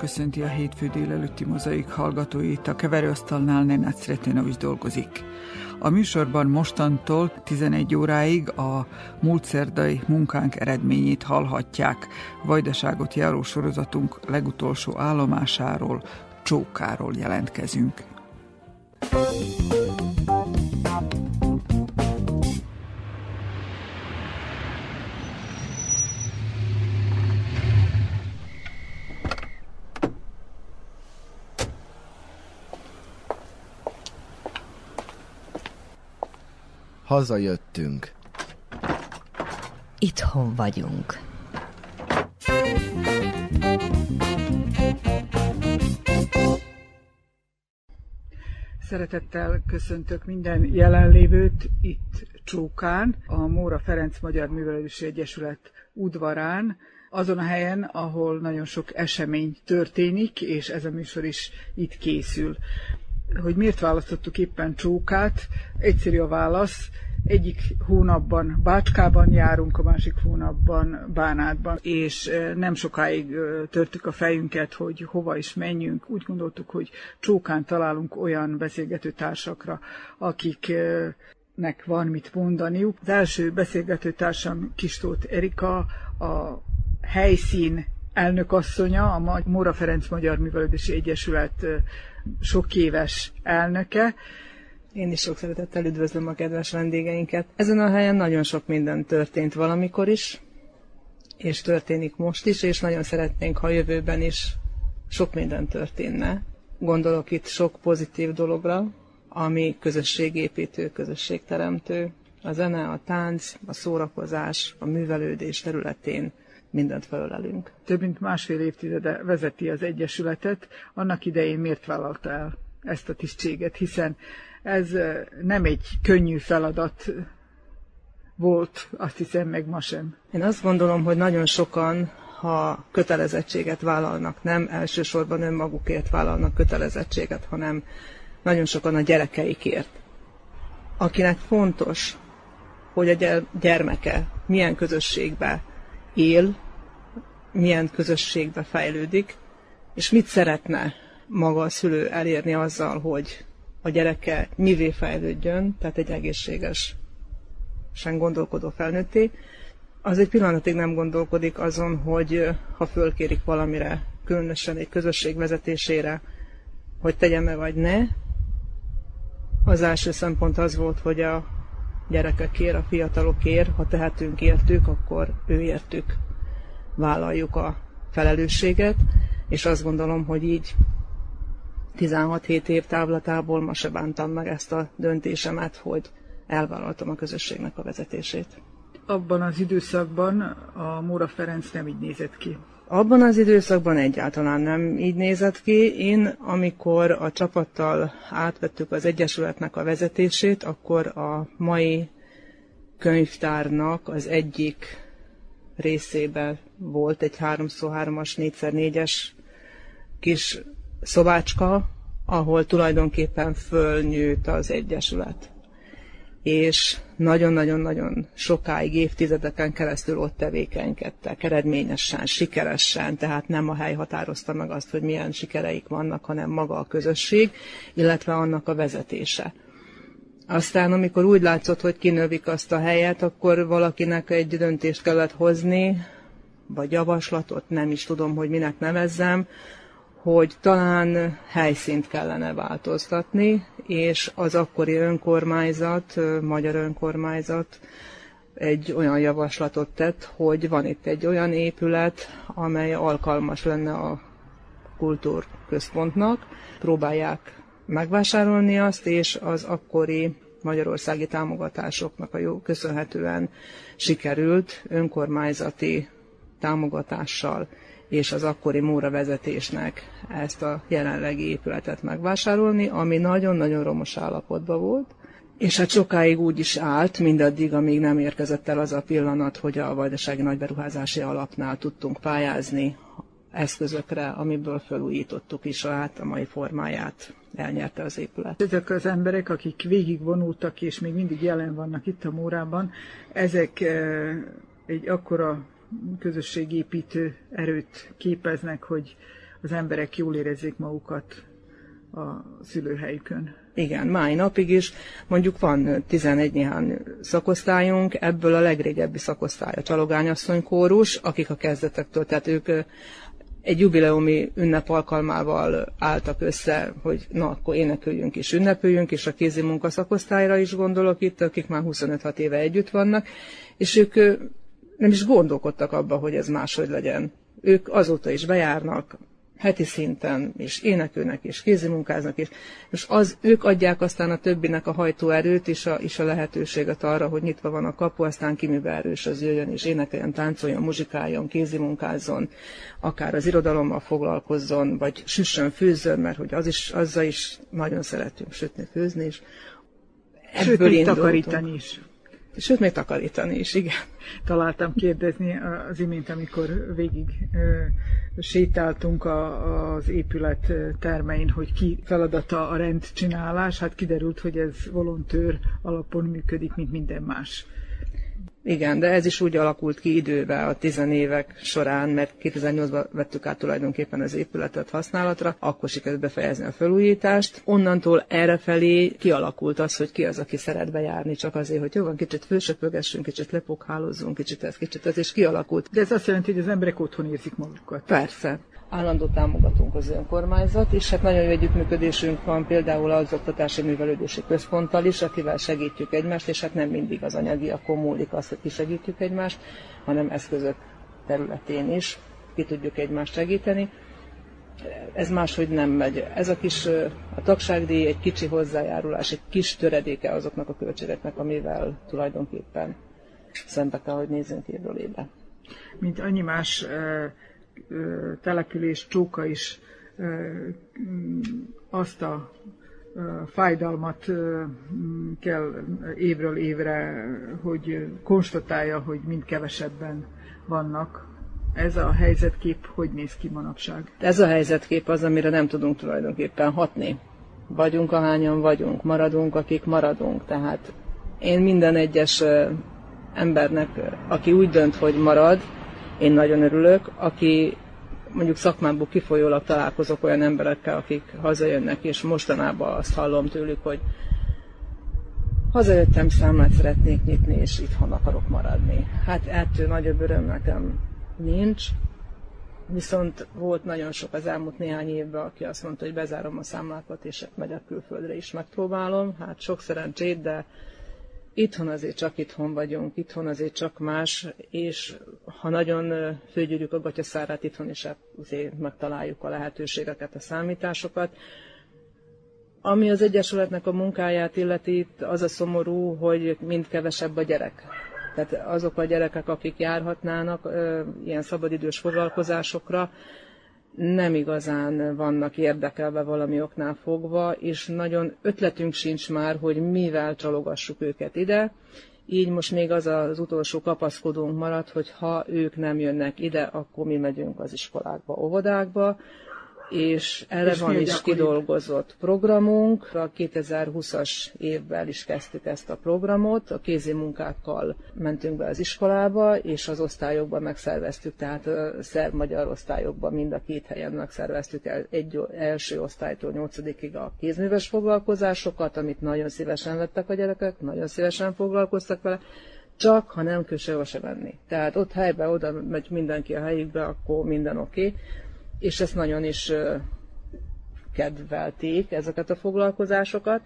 köszönti a hétfő délelőtti mozaik hallgatóit. A keverőasztalnál Nenát Sretenovics dolgozik. A műsorban mostantól 11 óráig a múlt szerdai munkánk eredményét hallhatják. Vajdaságot járó sorozatunk legutolsó állomásáról, Csókáról jelentkezünk. Thank. Hazajöttünk. Itthon vagyunk. Szeretettel köszöntök minden jelenlévőt itt Csókán, a Móra Ferenc Magyar Művelődési Egyesület udvarán, azon a helyen, ahol nagyon sok esemény történik, és ez a műsor is itt készül hogy miért választottuk éppen Csókát, egyszerű a válasz, egyik hónapban Bácskában járunk, a másik hónapban Bánátban, és nem sokáig törtük a fejünket, hogy hova is menjünk. Úgy gondoltuk, hogy Csókán találunk olyan beszélgető társakra, akiknek van mit mondaniuk. Az első beszélgető társam Kistót Erika, a helyszín elnökasszonya, a Móra Ferenc Magyar Művelődési Egyesület sok éves elnöke. Én is sok szeretettel üdvözlöm a kedves vendégeinket. Ezen a helyen nagyon sok minden történt valamikor is, és történik most is, és nagyon szeretnénk, ha jövőben is sok minden történne. Gondolok itt sok pozitív dologra, ami közösségépítő, közösségteremtő, a zene, a tánc, a szórakozás, a művelődés területén mindent felölelünk. Több mint másfél évtizede vezeti az Egyesületet. Annak idején miért vállalta el ezt a tisztséget, hiszen ez nem egy könnyű feladat volt, azt hiszem, meg ma sem. Én azt gondolom, hogy nagyon sokan, ha kötelezettséget vállalnak, nem elsősorban önmagukért vállalnak kötelezettséget, hanem nagyon sokan a gyerekeikért. Akinek fontos, hogy a gyermeke milyen közösségbe él, milyen közösségbe fejlődik, és mit szeretne maga a szülő elérni azzal, hogy a gyereke mivé fejlődjön, tehát egy egészséges, sen gondolkodó felnőtté, az egy pillanatig nem gondolkodik azon, hogy ha fölkérik valamire, különösen egy közösség vezetésére, hogy tegyem-e vagy ne. Az első szempont az volt, hogy a gyerekekért, a fiatalokért, ha tehetünk értük, akkor ő értük vállaljuk a felelősséget, és azt gondolom, hogy így 16-7 év távlatából ma se bántam meg ezt a döntésemet, hogy elvállaltam a közösségnek a vezetését. Abban az időszakban a Móra Ferenc nem így nézett ki. Abban az időszakban egyáltalán nem így nézett ki. Én, amikor a csapattal átvettük az Egyesületnek a vezetését, akkor a mai könyvtárnak az egyik részében volt egy 3x3-as, 4x4-es kis szobácska, ahol tulajdonképpen fölnyűlt az Egyesület. És nagyon-nagyon-nagyon sokáig, évtizedeken keresztül ott tevékenykedtek, eredményesen, sikeresen, tehát nem a hely határozta meg azt, hogy milyen sikereik vannak, hanem maga a közösség, illetve annak a vezetése. Aztán, amikor úgy látszott, hogy kinövik azt a helyet, akkor valakinek egy döntést kellett hozni, vagy javaslatot, nem is tudom, hogy minek nevezzem, hogy talán helyszínt kellene változtatni, és az akkori önkormányzat, magyar önkormányzat egy olyan javaslatot tett, hogy van itt egy olyan épület, amely alkalmas lenne a kultúrközpontnak. Próbálják megvásárolni azt, és az akkori magyarországi támogatásoknak a jó köszönhetően sikerült önkormányzati támogatással és az akkori Móra vezetésnek ezt a jelenlegi épületet megvásárolni, ami nagyon-nagyon romos állapotban volt. És hát sokáig úgy is állt, mindaddig, amíg nem érkezett el az a pillanat, hogy a Vajdasági Nagyberuházási Alapnál tudtunk pályázni eszközökre, amiből felújítottuk is át a mai formáját, elnyerte az épület. Ezek az emberek, akik végigvonultak és még mindig jelen vannak itt a Mórában, ezek eh, egy akkora közösségépítő erőt képeznek, hogy az emberek jól érezzék magukat a szülőhelyükön. Igen, mai napig is. Mondjuk van 11 néhány szakosztályunk, ebből a legrégebbi szakosztály a Csalogányasszony kórus, akik a kezdetektől, tehát ők egy jubileumi ünnep alkalmával álltak össze, hogy na, akkor énekeljünk és ünnepeljünk, és a kézi munkaszakosztályra is gondolok itt, akik már 25 éve együtt vannak, és ők nem is gondolkodtak abba, hogy ez máshogy legyen. Ők azóta is bejárnak, heti szinten, és énekelnek, és kézimunkáznak, és, és az, ők adják aztán a többinek a hajtóerőt, és a, és a lehetőséget arra, hogy nyitva van a kapu, aztán ki erős az jöjjön, és énekeljen, táncoljon, muzsikáljon, kézimunkázzon, akár az irodalommal foglalkozzon, vagy süssön, főzzön, mert hogy az is, azzal is nagyon szeretünk sütni, főzni, és Sőt, még takarítani is. Sőt, még takarítani is, igen. Találtam kérdezni az imént, amikor végig ö, sétáltunk a, az épület termein, hogy ki feladata a rendcsinálás. Hát kiderült, hogy ez volontőr alapon működik, mint minden más. Igen, de ez is úgy alakult ki idővel a tizenévek során, mert 2008-ban vettük át tulajdonképpen az épületet használatra, akkor sikerült befejezni a felújítást. Onnantól errefelé kialakult az, hogy ki az, aki szeret bejárni, csak azért, hogy jó van, kicsit fősöpögessünk, kicsit lepokhálozzunk, kicsit ez, kicsit ez, és kialakult. De ez azt jelenti, hogy az emberek otthon érzik magukat. Persze állandó támogatunk az önkormányzat, és hát nagyon jó együttműködésünk van például az Oktatási Művelődési Központtal is, akivel segítjük egymást, és hát nem mindig az anyagiakon múlik az, hogy kisegítjük egymást, hanem eszközök területén is ki tudjuk egymást segíteni. Ez máshogy nem megy. Ez a kis a tagságdíj egy kicsi hozzájárulás, egy kis töredéke azoknak a költségeknek, amivel tulajdonképpen szembe kell, hogy nézzünk évről. Mint annyi más település csóka is azt a fájdalmat kell évről évre, hogy konstatálja, hogy mind kevesebben vannak. Ez a helyzetkép hogy néz ki manapság? Ez a helyzetkép az, amire nem tudunk tulajdonképpen hatni. Vagyunk, ahányan vagyunk, maradunk, akik maradunk. Tehát én minden egyes embernek, aki úgy dönt, hogy marad, én nagyon örülök, aki mondjuk szakmámból kifolyólag találkozok olyan emberekkel, akik hazajönnek, és mostanában azt hallom tőlük, hogy hazajöttem, számlát szeretnék nyitni, és itthon akarok maradni. Hát ettől nagyobb öröm nekem nincs, viszont volt nagyon sok az elmúlt néhány évben, aki azt mondta, hogy bezárom a számlákat, és megyek külföldre is megpróbálom. Hát sok szerencsét, de Itthon azért csak itthon vagyunk, itthon azért csak más, és ha nagyon főgyűrjük a gatyaszárát, itthon is azért megtaláljuk a lehetőségeket, a számításokat. Ami az Egyesületnek a munkáját illeti, az a szomorú, hogy mind kevesebb a gyerek. Tehát azok a gyerekek, akik járhatnának ilyen szabadidős foglalkozásokra, nem igazán vannak érdekelve valami oknál fogva, és nagyon ötletünk sincs már, hogy mivel csalogassuk őket ide. Így most még az az utolsó kapaszkodónk maradt, hogy ha ők nem jönnek ide, akkor mi megyünk az iskolákba, óvodákba, és erre és van is gyakori? kidolgozott programunk. A 2020-as évvel is kezdtük ezt a programot. A kézi munkákkal mentünk be az iskolába, és az osztályokban megszerveztük, tehát a szerb-magyar osztályokban mind a két helyen megszerveztük el egy első osztálytól nyolcadikig a kézműves foglalkozásokat, amit nagyon szívesen vettek a gyerekek, nagyon szívesen foglalkoztak vele, csak ha nem kell sehova se menni. Tehát ott helyben oda megy mindenki a helyükbe, akkor minden oké. Okay és ezt nagyon is kedvelték, ezeket a foglalkozásokat.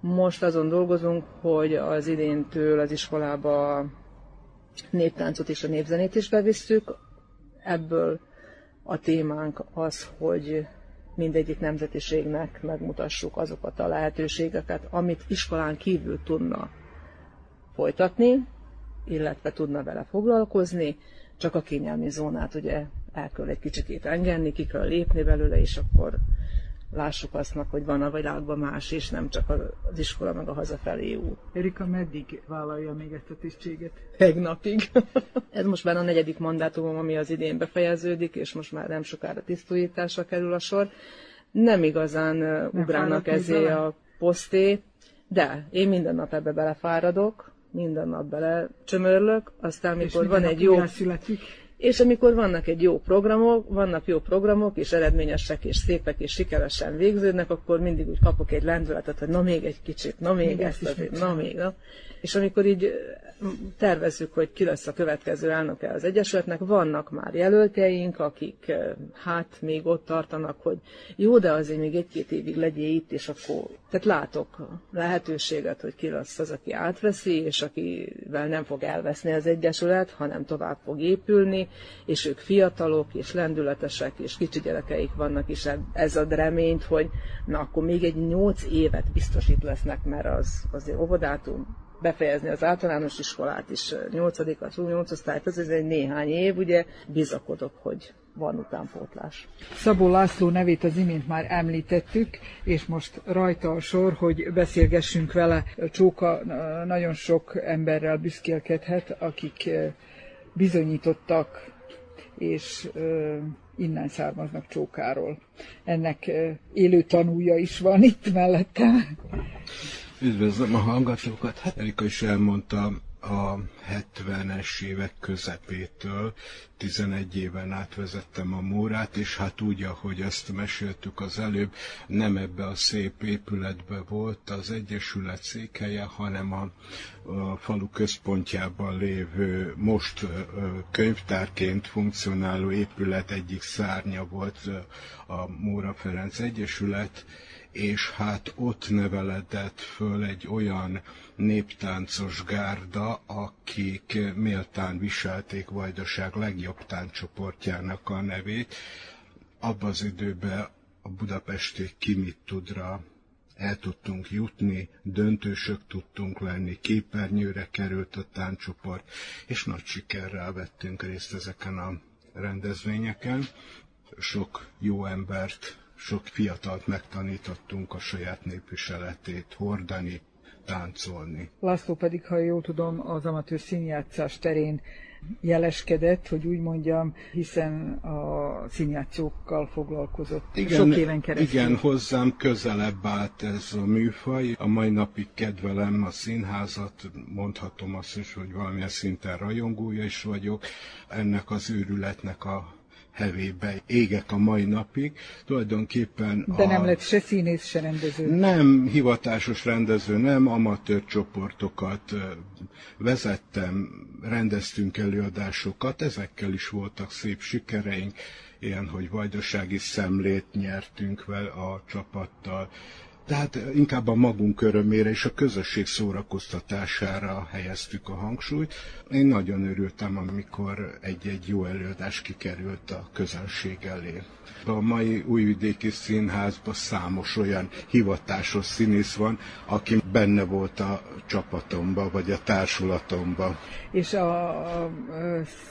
Most azon dolgozunk, hogy az idéntől az iskolába néptáncot és a népzenét is bevisszük. Ebből a témánk az, hogy mindegyik nemzetiségnek megmutassuk azokat a lehetőségeket, amit iskolán kívül tudna folytatni, illetve tudna vele foglalkozni, csak a kényelmi zónát ugye el kell egy kicsit engedni, ki kell lépni belőle, és akkor lássuk aztnak, hogy van a világban más is, nem csak az iskola meg a hazafelé út. Erika meddig vállalja még ezt a tisztséget? Egy napig. Ez most már a negyedik mandátumom, ami az idén befejeződik, és most már nem sokára tisztújításra kerül a sor. Nem igazán nem ugrálnak ezé a poszté, de én minden nap ebbe belefáradok, minden nap bele csömörlök, aztán mikor van egy jó... Születik és amikor vannak egy jó programok, vannak jó programok, és eredményesek, és szépek, és sikeresen végződnek, akkor mindig úgy kapok egy lendületet, hogy na még egy kicsit, na még, még ezt, ezt na még, na. És amikor így tervezzük, hogy ki lesz a következő elnöke az Egyesületnek, vannak már jelöltjeink, akik hát még ott tartanak, hogy jó, de azért még egy-két évig legyél itt, és akkor tehát látok lehetőséget, hogy ki lesz az, aki átveszi, és akivel nem fog elveszni az Egyesület, hanem tovább fog épülni, és ők fiatalok, és lendületesek, és kicsi gyerekeik vannak, és ez ad reményt, hogy na akkor még egy nyolc évet biztos itt lesznek, mert az azért óvodátum befejezni az általános iskolát is, 8 az 8 osztályt, ez egy néhány év, ugye bizakodok, hogy van utánpótlás. Szabó László nevét az imént már említettük, és most rajta a sor, hogy beszélgessünk vele. Csóka nagyon sok emberrel büszkélkedhet, akik bizonyítottak, és innen származnak Csókáról. Ennek élő tanúja is van itt mellettem. Üdvözlöm a hallgatókat. Hát Erika is elmondta a 70-es évek közepétől 11 éven átvezettem a Mórát, és hát úgy, ahogy ezt meséltük az előbb, nem ebbe a szép épületbe volt az Egyesület székhelye, hanem a, a falu központjában lévő most könyvtárként funkcionáló épület egyik szárnya volt a Móra Ferenc Egyesület, és hát ott neveledett föl egy olyan néptáncos gárda, akik méltán viselték Vajdaság legjobb tánccsoportjának a nevét. Abban az időben a budapesti Kimit tudra el tudtunk jutni, döntősök tudtunk lenni, képernyőre került a tánccsoport, és nagy sikerrel vettünk részt ezeken a rendezvényeken. Sok jó embert sok fiatalt megtanítottunk a saját népviseletét hordani, táncolni. László pedig, ha jól tudom, az amatőr színjátszás terén jeleskedett, hogy úgy mondjam, hiszen a színjátszókkal foglalkozott igen, sok éven keresztül. Igen, hozzám közelebb állt ez a műfaj. A mai napig kedvelem a színházat, mondhatom azt is, hogy valamilyen szinten rajongója is vagyok. Ennek az őrületnek a hevébe égek a mai napig. Tulajdonképpen De a... nem lett se színész, se rendező. Nem hivatásos rendező, nem amatőr csoportokat vezettem, rendeztünk előadásokat, ezekkel is voltak szép sikereink, ilyen, hogy vajdasági szemlét nyertünk vele a csapattal, tehát inkább a magunk örömére és a közösség szórakoztatására helyeztük a hangsúlyt. Én nagyon örültem, amikor egy-egy jó előadás kikerült a közönség elé. A mai újvidéki színházban számos olyan hivatásos színész van, aki benne volt a csapatomba, vagy a társulatomba. És a, a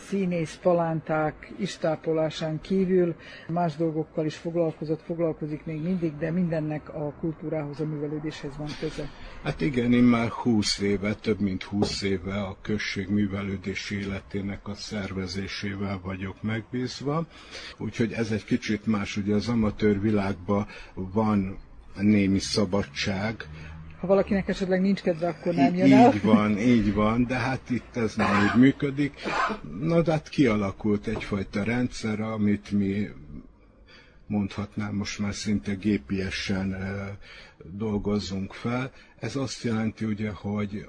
színész palánták istápolásán kívül más dolgokkal is foglalkozott, foglalkozik még mindig, de mindennek a kultúrához, a művelődéshez van köze. Hát igen, én már 20 éve, több mint 20 éve a község művelődési életének a szervezésével vagyok megbízva, úgyhogy ez egy kicsit más, ugye az amatőr világban van némi szabadság, ha valakinek esetleg nincs kedve, akkor nem jön el. Így van, így van, de hát itt ez nem úgy működik. Na, de hát kialakult egyfajta rendszer, amit mi mondhatnám most már szinte gépiesen dolgozzunk fel. Ez azt jelenti ugye, hogy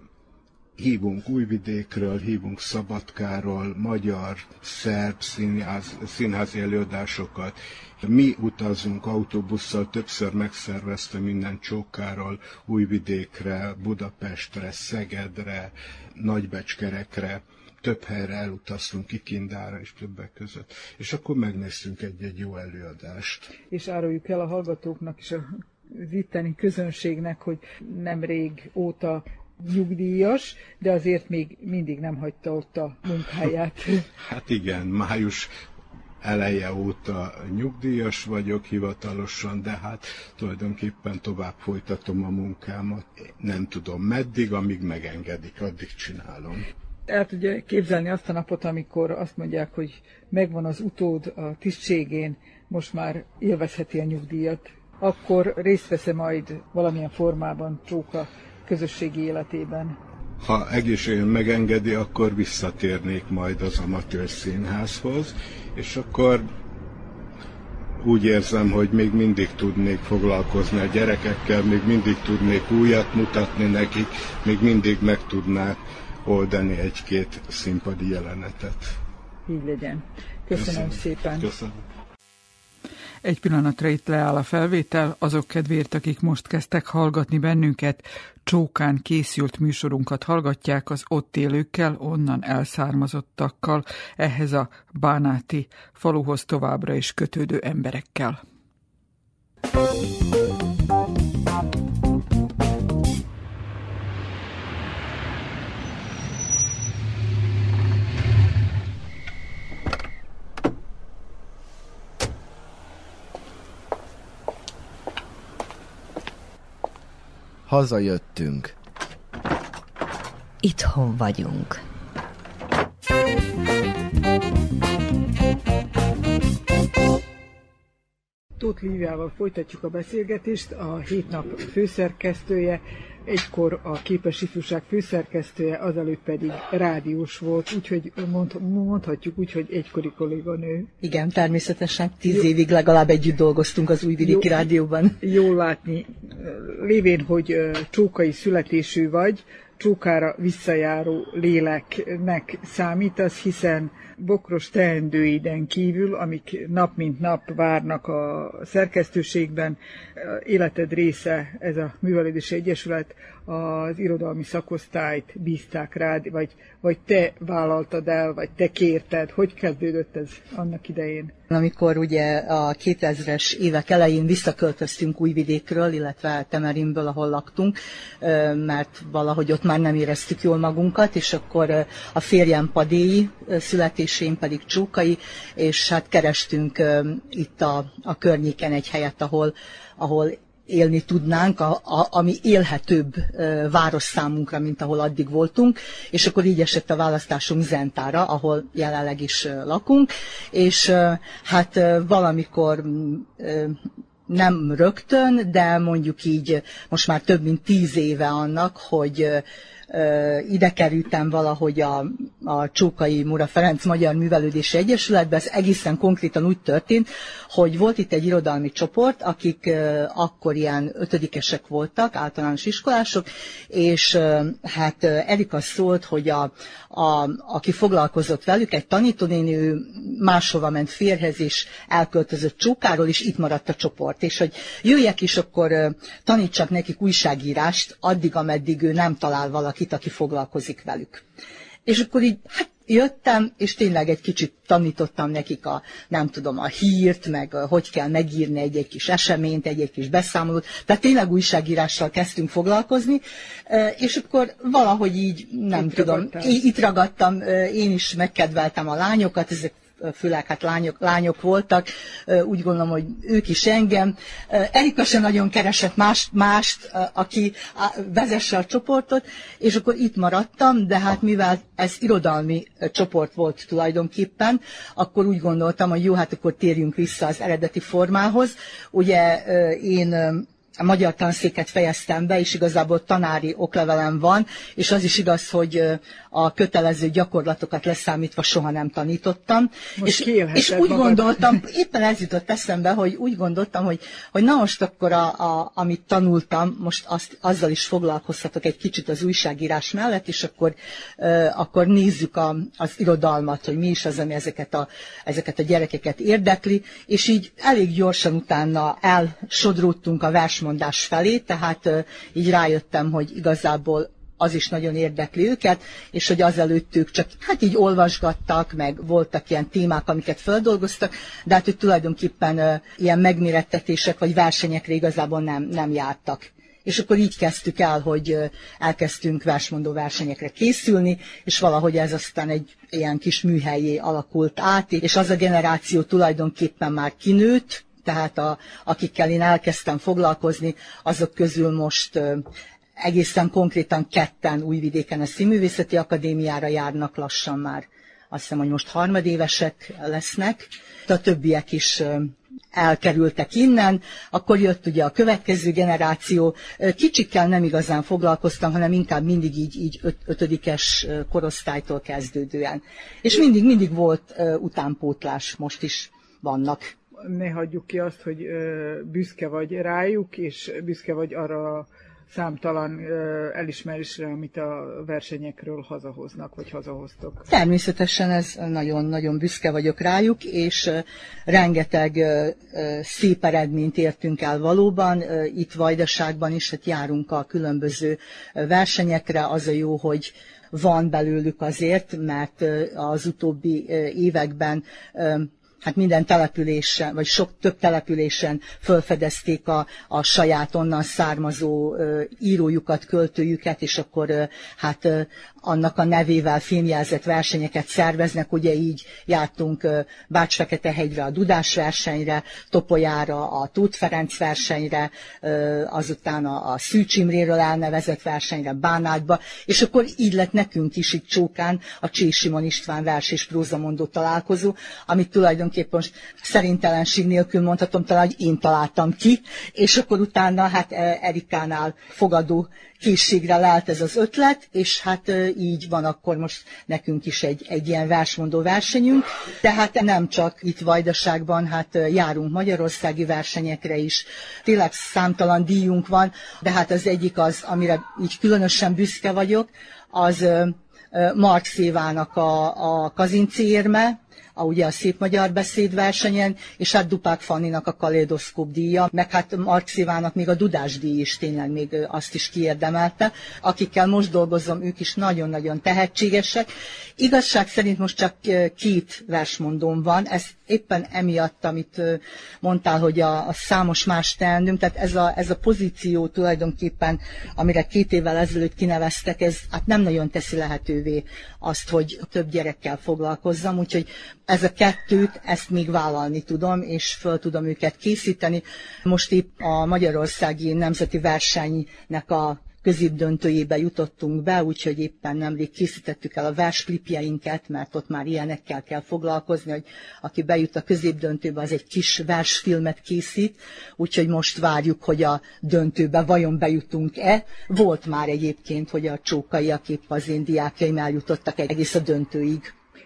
hívunk Újvidékről, hívunk Szabadkáról, magyar, szerb színház, színházi előadásokat. Mi utazunk autóbusszal, többször megszervezte minden Csókáról, Újvidékre, Budapestre, Szegedre, Nagybecskerekre több helyre elutaztunk, Kikindára is többek között, és akkor megnéztünk egy-egy jó előadást. És áruljuk el a hallgatóknak és a itteni közönségnek, hogy nemrég óta nyugdíjas, de azért még mindig nem hagyta ott a munkáját. Hát igen, május eleje óta nyugdíjas vagyok hivatalosan, de hát tulajdonképpen tovább folytatom a munkámat. Nem tudom meddig, amíg megengedik, addig csinálom. El tudja képzelni azt a napot, amikor azt mondják, hogy megvan az utód a tisztségén, most már élvezheti a nyugdíjat, akkor részt vesz majd valamilyen formában Csóka közösségi életében? Ha egészségem megengedi, akkor visszatérnék majd az amatőr színházhoz, és akkor úgy érzem, hogy még mindig tudnék foglalkozni a gyerekekkel, még mindig tudnék újat mutatni nekik, még mindig meg tudnák oldani egy-két színpadi jelenetet. Így legyen. Köszönöm, Köszönöm. szépen. Köszönöm. Egy pillanatra itt leáll a felvétel, azok kedvéért, akik most kezdtek hallgatni bennünket, csókán készült műsorunkat hallgatják az ott élőkkel, onnan elszármazottakkal, ehhez a bánáti faluhoz továbbra is kötődő emberekkel. Hazajöttünk. Itthon vagyunk. Tóth Líviával folytatjuk a beszélgetést, a hét nap főszerkesztője, egykor a Képes Ifjúság főszerkesztője, azelőtt pedig rádiós volt, úgyhogy mond, mondhatjuk úgy, hogy egykori kolléganő. Igen, természetesen. Tíz Jó. évig legalább együtt dolgoztunk az Újvidéki Jó, Rádióban. Jól látni. Lévén, hogy csókai születésű vagy, csókára visszajáró léleknek számítasz, hiszen bokros teendőiden kívül, amik nap mint nap várnak a szerkesztőségben, életed része ez a Művelődési Egyesület, az irodalmi szakosztályt bízták rád, vagy, vagy te vállaltad el, vagy te kérted? Hogy kezdődött ez annak idején? Amikor ugye a 2000-es évek elején visszaköltöztünk Újvidékről, illetve Temerinből, ahol laktunk, mert valahogy ott már nem éreztük jól magunkat, és akkor a férjem Padéi, születésén pedig Csókai, és hát kerestünk itt a, a környéken egy helyet, ahol ahol élni tudnánk, a, a, ami élhetőbb e, város számunkra, mint ahol addig voltunk, és akkor így esett a választásunk Zentára, ahol jelenleg is e, lakunk, és e, hát e, valamikor e, nem rögtön, de mondjuk így most már több mint tíz éve annak, hogy ide kerültem valahogy a, a Csókai Mura Ferenc Magyar Művelődési Egyesületbe. Ez egészen konkrétan úgy történt, hogy volt itt egy irodalmi csoport, akik akkor ilyen ötödikesek voltak, általános iskolások, és hát Erika szólt, hogy a, a, aki foglalkozott velük, egy tanítónéni, ő máshova ment férhez, és elköltözött Csókáról, és itt maradt a csoport. És hogy jöjjek is, akkor tanítsak nekik újságírást, addig, ameddig ő nem talál valakit, aki foglalkozik velük. És akkor így, hát jöttem, és tényleg egy kicsit tanítottam nekik a, nem tudom, a hírt, meg hogy kell megírni egy-egy kis eseményt, egy-egy kis beszámolót. Tehát tényleg újságírással kezdtünk foglalkozni, és akkor valahogy így, nem itt tudom, ragadtam. itt ragadtam, én is megkedveltem a lányokat, ezek főleg hát lányok, lányok voltak, úgy gondolom, hogy ők is engem. Erika sem nagyon keresett mást, mást, aki vezesse a csoportot, és akkor itt maradtam, de hát mivel ez irodalmi csoport volt tulajdonképpen, akkor úgy gondoltam, hogy jó, hát akkor térjünk vissza az eredeti formához. Ugye én a magyar tanszéket fejeztem be, és igazából tanári oklevelem van, és az is igaz, hogy a kötelező gyakorlatokat leszámítva soha nem tanítottam. Most és, és úgy magad. gondoltam, éppen ez jutott eszembe, hogy úgy gondoltam, hogy, hogy na most akkor, a, a, amit tanultam, most azt, azzal is foglalkozhatok egy kicsit az újságírás mellett, és akkor, uh, akkor nézzük a, az irodalmat, hogy mi is az, ami ezeket a, ezeket a gyerekeket érdekli, és így elég gyorsan utána elsodródtunk a versmondás felé, tehát uh, így rájöttem, hogy igazából az is nagyon érdekli őket, és hogy azelőtt ők csak hát így olvasgattak, meg voltak ilyen témák, amiket feldolgoztak, de hát hogy tulajdonképpen uh, ilyen megmérettetések vagy versenyekre igazából nem, nem jártak. És akkor így kezdtük el, hogy elkezdtünk versmondó versenyekre készülni, és valahogy ez aztán egy ilyen kis műhelyé alakult át, és az a generáció tulajdonképpen már kinőtt, tehát a, akikkel én elkezdtem foglalkozni, azok közül most egészen konkrétan ketten Újvidéken a Színművészeti Akadémiára járnak lassan már. Azt hiszem, hogy most harmadévesek lesznek. A többiek is elkerültek innen, akkor jött ugye a következő generáció. Kicsikkel nem igazán foglalkoztam, hanem inkább mindig így, így öt, ötödikes korosztálytól kezdődően. És mindig, mindig volt utánpótlás, most is vannak. Ne hagyjuk ki azt, hogy büszke vagy rájuk, és büszke vagy arra számtalan elismerésre, amit a versenyekről hazahoznak, vagy hazahoztok. Természetesen ez nagyon-nagyon büszke vagyok rájuk, és rengeteg szép eredményt értünk el valóban. Itt Vajdaságban is hát járunk a különböző versenyekre. Az a jó, hogy van belőlük azért, mert az utóbbi években hát minden településen, vagy sok több településen felfedezték a, a saját onnan származó ö, írójukat, költőjüket, és akkor ö, hát ö, annak a nevével filmjelzett versenyeket szerveznek, ugye így jártunk Bács-Feketehegyre a Dudás versenyre, Topolyára a Tóth Ferenc versenyre, azután a, a Szűcs Imréről elnevezett versenyre Bánátba, és akkor így lett nekünk is itt Csókán a Csés Simon István vers és prózamondó találkozó, amit tulajdonképpen most szerintelenség nélkül mondhatom talán, hogy én találtam ki, és akkor utána hát Erikánál fogadó készségre lelt ez az ötlet, és hát így van akkor most nekünk is egy, egy ilyen versmondó versenyünk. Tehát nem csak itt Vajdaságban, hát járunk magyarországi versenyekre is. Tényleg számtalan díjunk van, de hát az egyik az, amire így különösen büszke vagyok, az Marx Évának a, a Kazinci érme, a, ugye a Szép Magyar Beszédversenyen, és hát Dupák Fanninak a Kalédoszkóp díja, meg hát Mark Ivának még a Dudás díj is tényleg még azt is kiérdemelte. Akikkel most dolgozom, ők is nagyon-nagyon tehetségesek. Igazság szerint most csak két versmondóm van, ez éppen emiatt, amit mondtál, hogy a, a számos más teendőm, tehát ez a, ez a pozíció tulajdonképpen, amire két évvel ezelőtt kineveztek, ez hát nem nagyon teszi lehetővé azt, hogy több gyerekkel foglalkozzam, úgyhogy ez a kettőt, ezt még vállalni tudom, és föl tudom őket készíteni. Most épp a Magyarországi Nemzeti Versenynek a középdöntőjébe jutottunk be, úgyhogy éppen nemrég készítettük el a versklipjeinket, mert ott már ilyenekkel kell foglalkozni, hogy aki bejut a középdöntőbe, az egy kis versfilmet készít, úgyhogy most várjuk, hogy a döntőbe vajon bejutunk-e. Volt már egyébként, hogy a csókaiak épp az én diákjaim eljutottak egész a döntőig.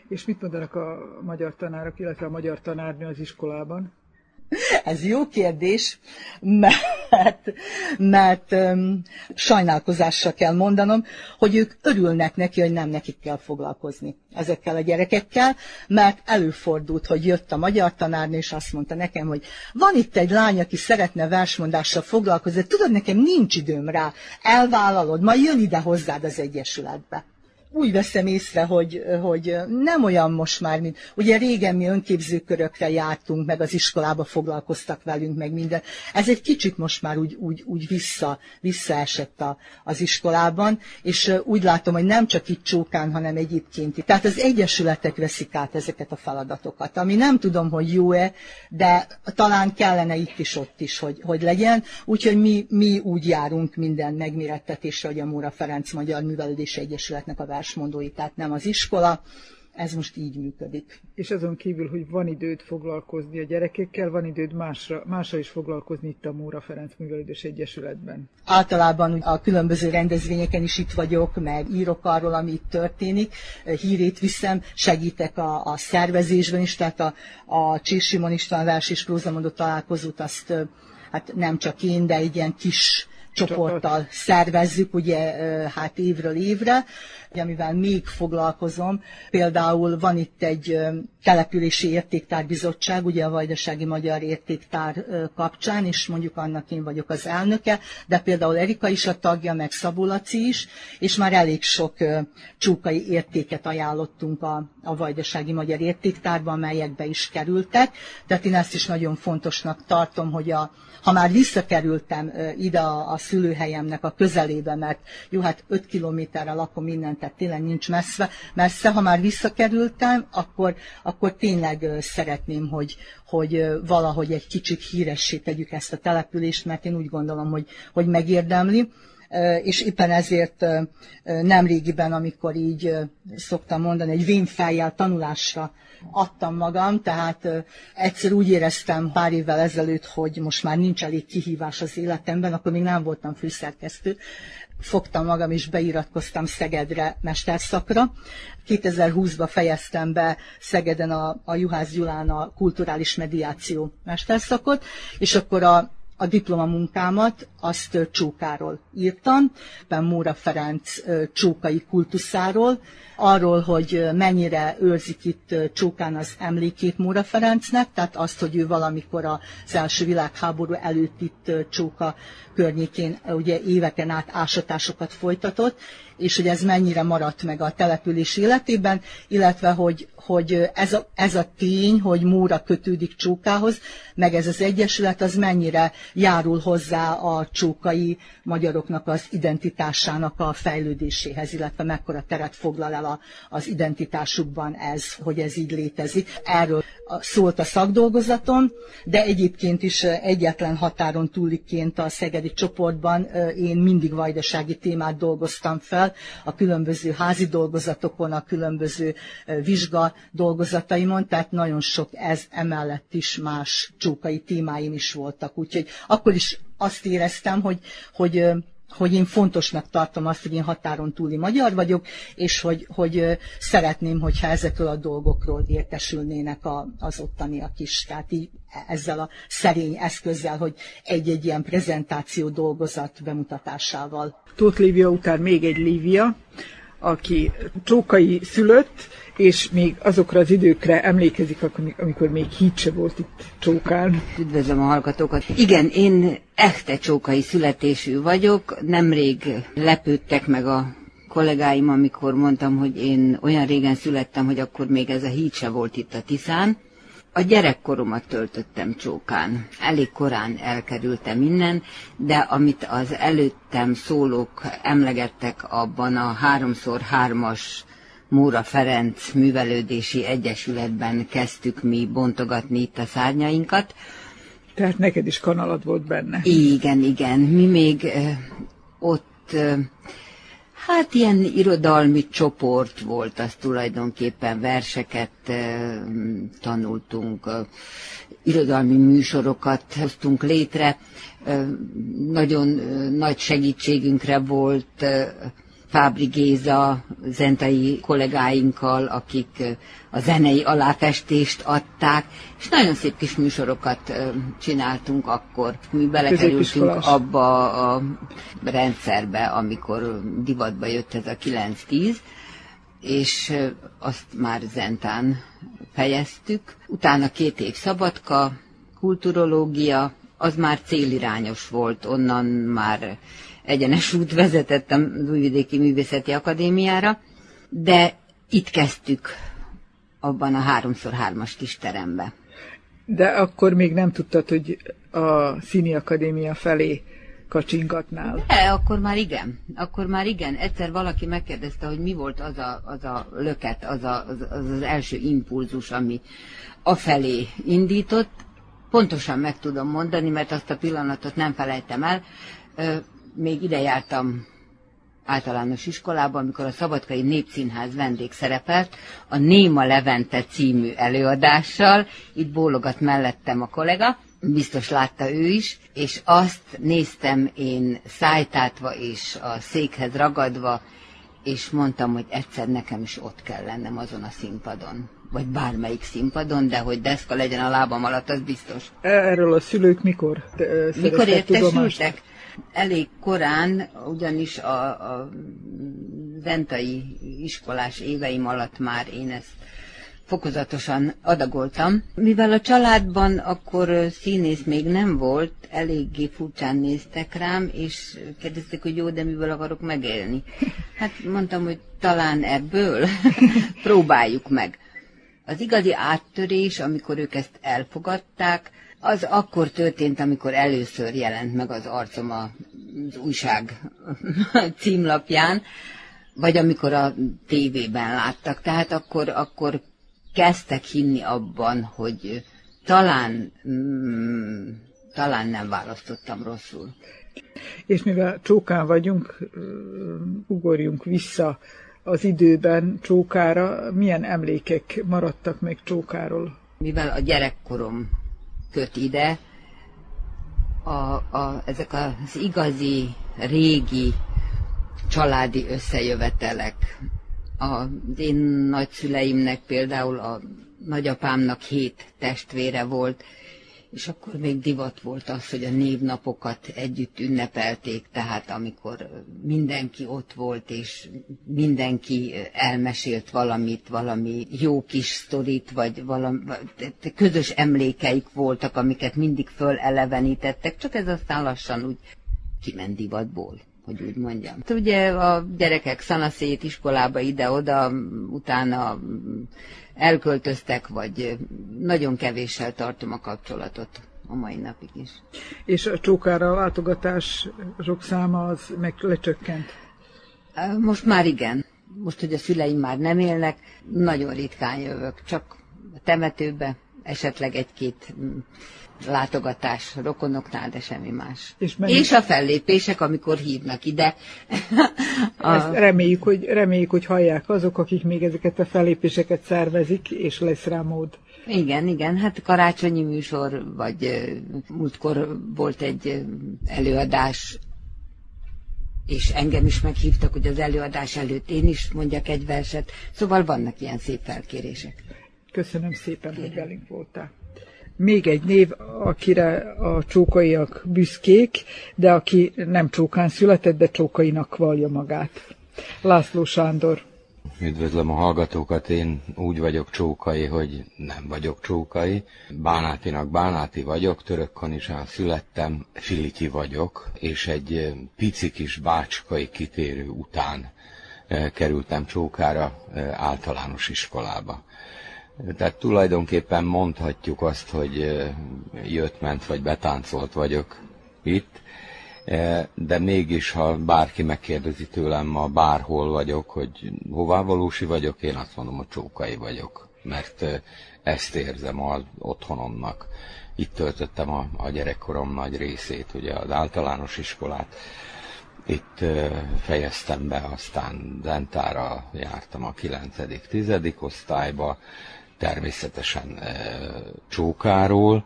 És mit mondanak a magyar tanárok, illetve a magyar tanárnő az iskolában? Ez jó kérdés, mert, mert um, sajnálkozással kell mondanom, hogy ők örülnek neki, hogy nem nekik kell foglalkozni ezekkel a gyerekekkel, mert előfordult, hogy jött a magyar tanárnő, és azt mondta nekem, hogy van itt egy lány, aki szeretne versmondással foglalkozni, tudod, nekem nincs időm rá, elvállalod, majd jön ide hozzád az Egyesületbe úgy veszem észre, hogy, hogy nem olyan most már, mint ugye régen mi önképzőkörökre jártunk, meg az iskolába foglalkoztak velünk, meg minden. Ez egy kicsit most már úgy, úgy, úgy vissza, visszaesett a, az iskolában, és úgy látom, hogy nem csak itt Csókán, hanem egyébként. Tehát az egyesületek veszik át ezeket a feladatokat, ami nem tudom, hogy jó-e, de talán kellene itt is, ott is, hogy, hogy legyen. Úgyhogy mi, mi úgy járunk minden megmérettetésre, hogy a Móra Ferenc Magyar Művelődési Egyesületnek a versmondói, tehát nem az iskola. Ez most így működik. És azon kívül, hogy van időd foglalkozni a gyerekekkel, van időd másra, másra is foglalkozni itt a Móra Ferenc Művelődés Egyesületben? Általában a különböző rendezvényeken is itt vagyok, meg írok arról, ami itt történik, hírét viszem, segítek a, a szervezésben is, tehát a, a Csés Simon István vers és prózamondó találkozót azt hát nem csak én, de egy ilyen kis csoporttal szervezzük, ugye hát évről évre, amivel még foglalkozom. Például van itt egy települési értéktárbizottság, ugye a Vajdasági Magyar Értéktár kapcsán, és mondjuk annak én vagyok az elnöke, de például Erika is a tagja, meg Szabó Laci is, és már elég sok csúkai értéket ajánlottunk a, a Vajdasági Magyar Értéktárban, melyekbe is kerültek. Tehát én ezt is nagyon fontosnak tartom, hogy a, ha már visszakerültem ide a, a szülőhelyemnek a közelébe, mert jó, hát 5 kilométerre lakom innen, tehát tényleg nincs messze, messze, ha már visszakerültem, akkor, akkor tényleg szeretném, hogy, hogy valahogy egy kicsit híressé tegyük ezt a települést, mert én úgy gondolom, hogy, hogy megérdemli és éppen ezért nem régiben, amikor így szoktam mondani, egy vénfejjel tanulásra adtam magam, tehát egyszer úgy éreztem pár évvel ezelőtt, hogy most már nincs elég kihívás az életemben, akkor még nem voltam főszerkesztő, fogtam magam és beiratkoztam Szegedre mesterszakra. 2020-ban fejeztem be Szegeden a, a Juhász Gyulán a kulturális mediáció mesterszakot, és akkor a a diplomamunkámat azt Csókáról írtam, Móra Ferenc csókai kultuszáról, arról, hogy mennyire őrzik itt Csókán az emlékét Móra Ferencnek, tehát azt, hogy ő valamikor az első világháború előtt itt Csóka környékén ugye éveken át ásatásokat folytatott, és hogy ez mennyire maradt meg a település életében, illetve hogy, hogy ez, a, ez a tény, hogy Móra kötődik Csókához, meg ez az egyesület, az mennyire járul hozzá a csókai magyaroknak az identitásának a fejlődéséhez, illetve mekkora teret foglal el a, az identitásukban ez, hogy ez így létezik. Erről szólt a szakdolgozaton, de egyébként is egyetlen határon túliként a szegedi csoportban én mindig vajdasági témát dolgoztam fel, a különböző házi dolgozatokon, a különböző vizsga dolgozataimon, tehát nagyon sok ez emellett is más csókai témáim is voltak. Úgyhogy akkor is azt éreztem, hogy, hogy hogy én fontosnak tartom azt, hogy én határon túli magyar vagyok, és hogy, hogy szeretném, hogyha ezekről a dolgokról értesülnének a, az ottaniak is. Tehát így ezzel a szerény eszközzel, hogy egy-egy ilyen prezentáció dolgozat bemutatásával. Tóth Lívia után még egy Lívia, aki csókai szülött, és még azokra az időkre emlékezik, amikor még híd se volt itt Csókán. Üdvözlöm a hallgatókat. Igen, én echte csókai születésű vagyok. Nemrég lepődtek meg a kollégáim, amikor mondtam, hogy én olyan régen születtem, hogy akkor még ez a híd se volt itt a Tiszán. A gyerekkoromat töltöttem csókán. Elég korán elkerültem innen, de amit az előttem szólók emlegettek abban a háromszor hármas Móra Ferenc Művelődési Egyesületben kezdtük mi bontogatni itt a szárnyainkat. Tehát neked is kanalad volt benne. Igen, igen. Mi még ott Hát ilyen irodalmi csoport volt, az tulajdonképpen verseket tanultunk, irodalmi műsorokat hoztunk létre. Nagyon nagy segítségünkre volt Fábri Géza, zentai kollégáinkkal, akik a zenei aláfestést adták, és nagyon szép kis műsorokat csináltunk akkor. Mi belekerültünk abba a rendszerbe, amikor divatba jött ez a 9-10, és azt már zentán fejeztük. Utána két év szabadka, kulturológia, az már célirányos volt, onnan már egyenes út vezetett az Újvidéki Művészeti Akadémiára, de itt kezdtük abban a háromszor hármas kis terembe. De akkor még nem tudtad, hogy a Színi Akadémia felé kacsingatnál. De, akkor már igen. Akkor már igen. Egyszer valaki megkérdezte, hogy mi volt az a, az a löket, az, a, az, az az első impulzus, ami afelé indított. Pontosan meg tudom mondani, mert azt a pillanatot nem felejtem el még ide jártam általános iskolában, amikor a Szabadkai Népszínház vendég szerepelt, a Néma Levente című előadással, itt bólogat mellettem a kollega, biztos látta ő is, és azt néztem én szájtátva és a székhez ragadva, és mondtam, hogy egyszer nekem is ott kell lennem azon a színpadon. Vagy bármelyik színpadon, de hogy deszka legyen a lábam alatt, az biztos. Erről a szülők mikor Mikor értesültek? Elég korán, ugyanis a, a ventai iskolás éveim alatt már én ezt fokozatosan adagoltam. Mivel a családban akkor színész még nem volt, eléggé furcsán néztek rám, és kérdezték, hogy jó, de mivel akarok megélni. Hát mondtam, hogy talán ebből próbáljuk meg. Az igazi áttörés, amikor ők ezt elfogadták, az akkor történt, amikor először jelent meg az arcom az újság címlapján, vagy amikor a tévében láttak. Tehát akkor, akkor kezdtek hinni abban, hogy talán, mm, talán nem választottam rosszul. És mivel csókán vagyunk, ugorjunk vissza az időben csókára. Milyen emlékek maradtak meg csókáról? Mivel a gyerekkorom köt ide, a, a, ezek az igazi, régi családi összejövetelek, az én nagyszüleimnek például a nagyapámnak hét testvére volt, és akkor még divat volt az, hogy a névnapokat együtt ünnepelték, tehát amikor mindenki ott volt, és mindenki elmesélt valamit, valami jó kis sztorit, vagy valami, közös emlékeik voltak, amiket mindig fölelevenítettek, csak ez aztán lassan úgy kiment divatból hogy úgy mondjam. Hát ugye a gyerekek szanaszét iskolába ide-oda, utána elköltöztek, vagy nagyon kevéssel tartom a kapcsolatot a mai napig is. És a csókára a látogatások száma az meg lecsökkent? Most már igen. Most, hogy a szüleim már nem élnek, nagyon ritkán jövök, csak a temetőbe, esetleg egy-két látogatás rokonoknál, de semmi más. És, és a fellépések, amikor hívnak ide. a... Ezt reméljük, hogy, reméljük, hogy hallják azok, akik még ezeket a fellépéseket szervezik, és lesz rá mód. Igen, igen, hát karácsonyi műsor, vagy múltkor volt egy előadás, és engem is meghívtak, hogy az előadás előtt én is mondjak egy verset, szóval vannak ilyen szép felkérések. Köszönöm szépen, Kérem. hogy velünk voltál még egy név, akire a csókaiak büszkék, de aki nem csókán született, de csókainak vallja magát. László Sándor. Üdvözlöm a hallgatókat, én úgy vagyok csókai, hogy nem vagyok csókai. Bánátinak bánáti vagyok, török kanisán születtem, filiki vagyok, és egy pici kis bácskai kitérő után eh, kerültem csókára eh, általános iskolába. Tehát tulajdonképpen mondhatjuk azt, hogy jött, ment vagy betáncolt vagyok itt, de mégis, ha bárki megkérdezi tőlem ma bárhol vagyok, hogy hová valósi vagyok, én azt mondom, hogy csókai vagyok, mert ezt érzem az otthonomnak. Itt töltöttem a, a gyerekkorom nagy részét, ugye az általános iskolát, itt fejeztem be, aztán Dentára jártam a 9.-10. osztályba, természetesen e, Csókáról,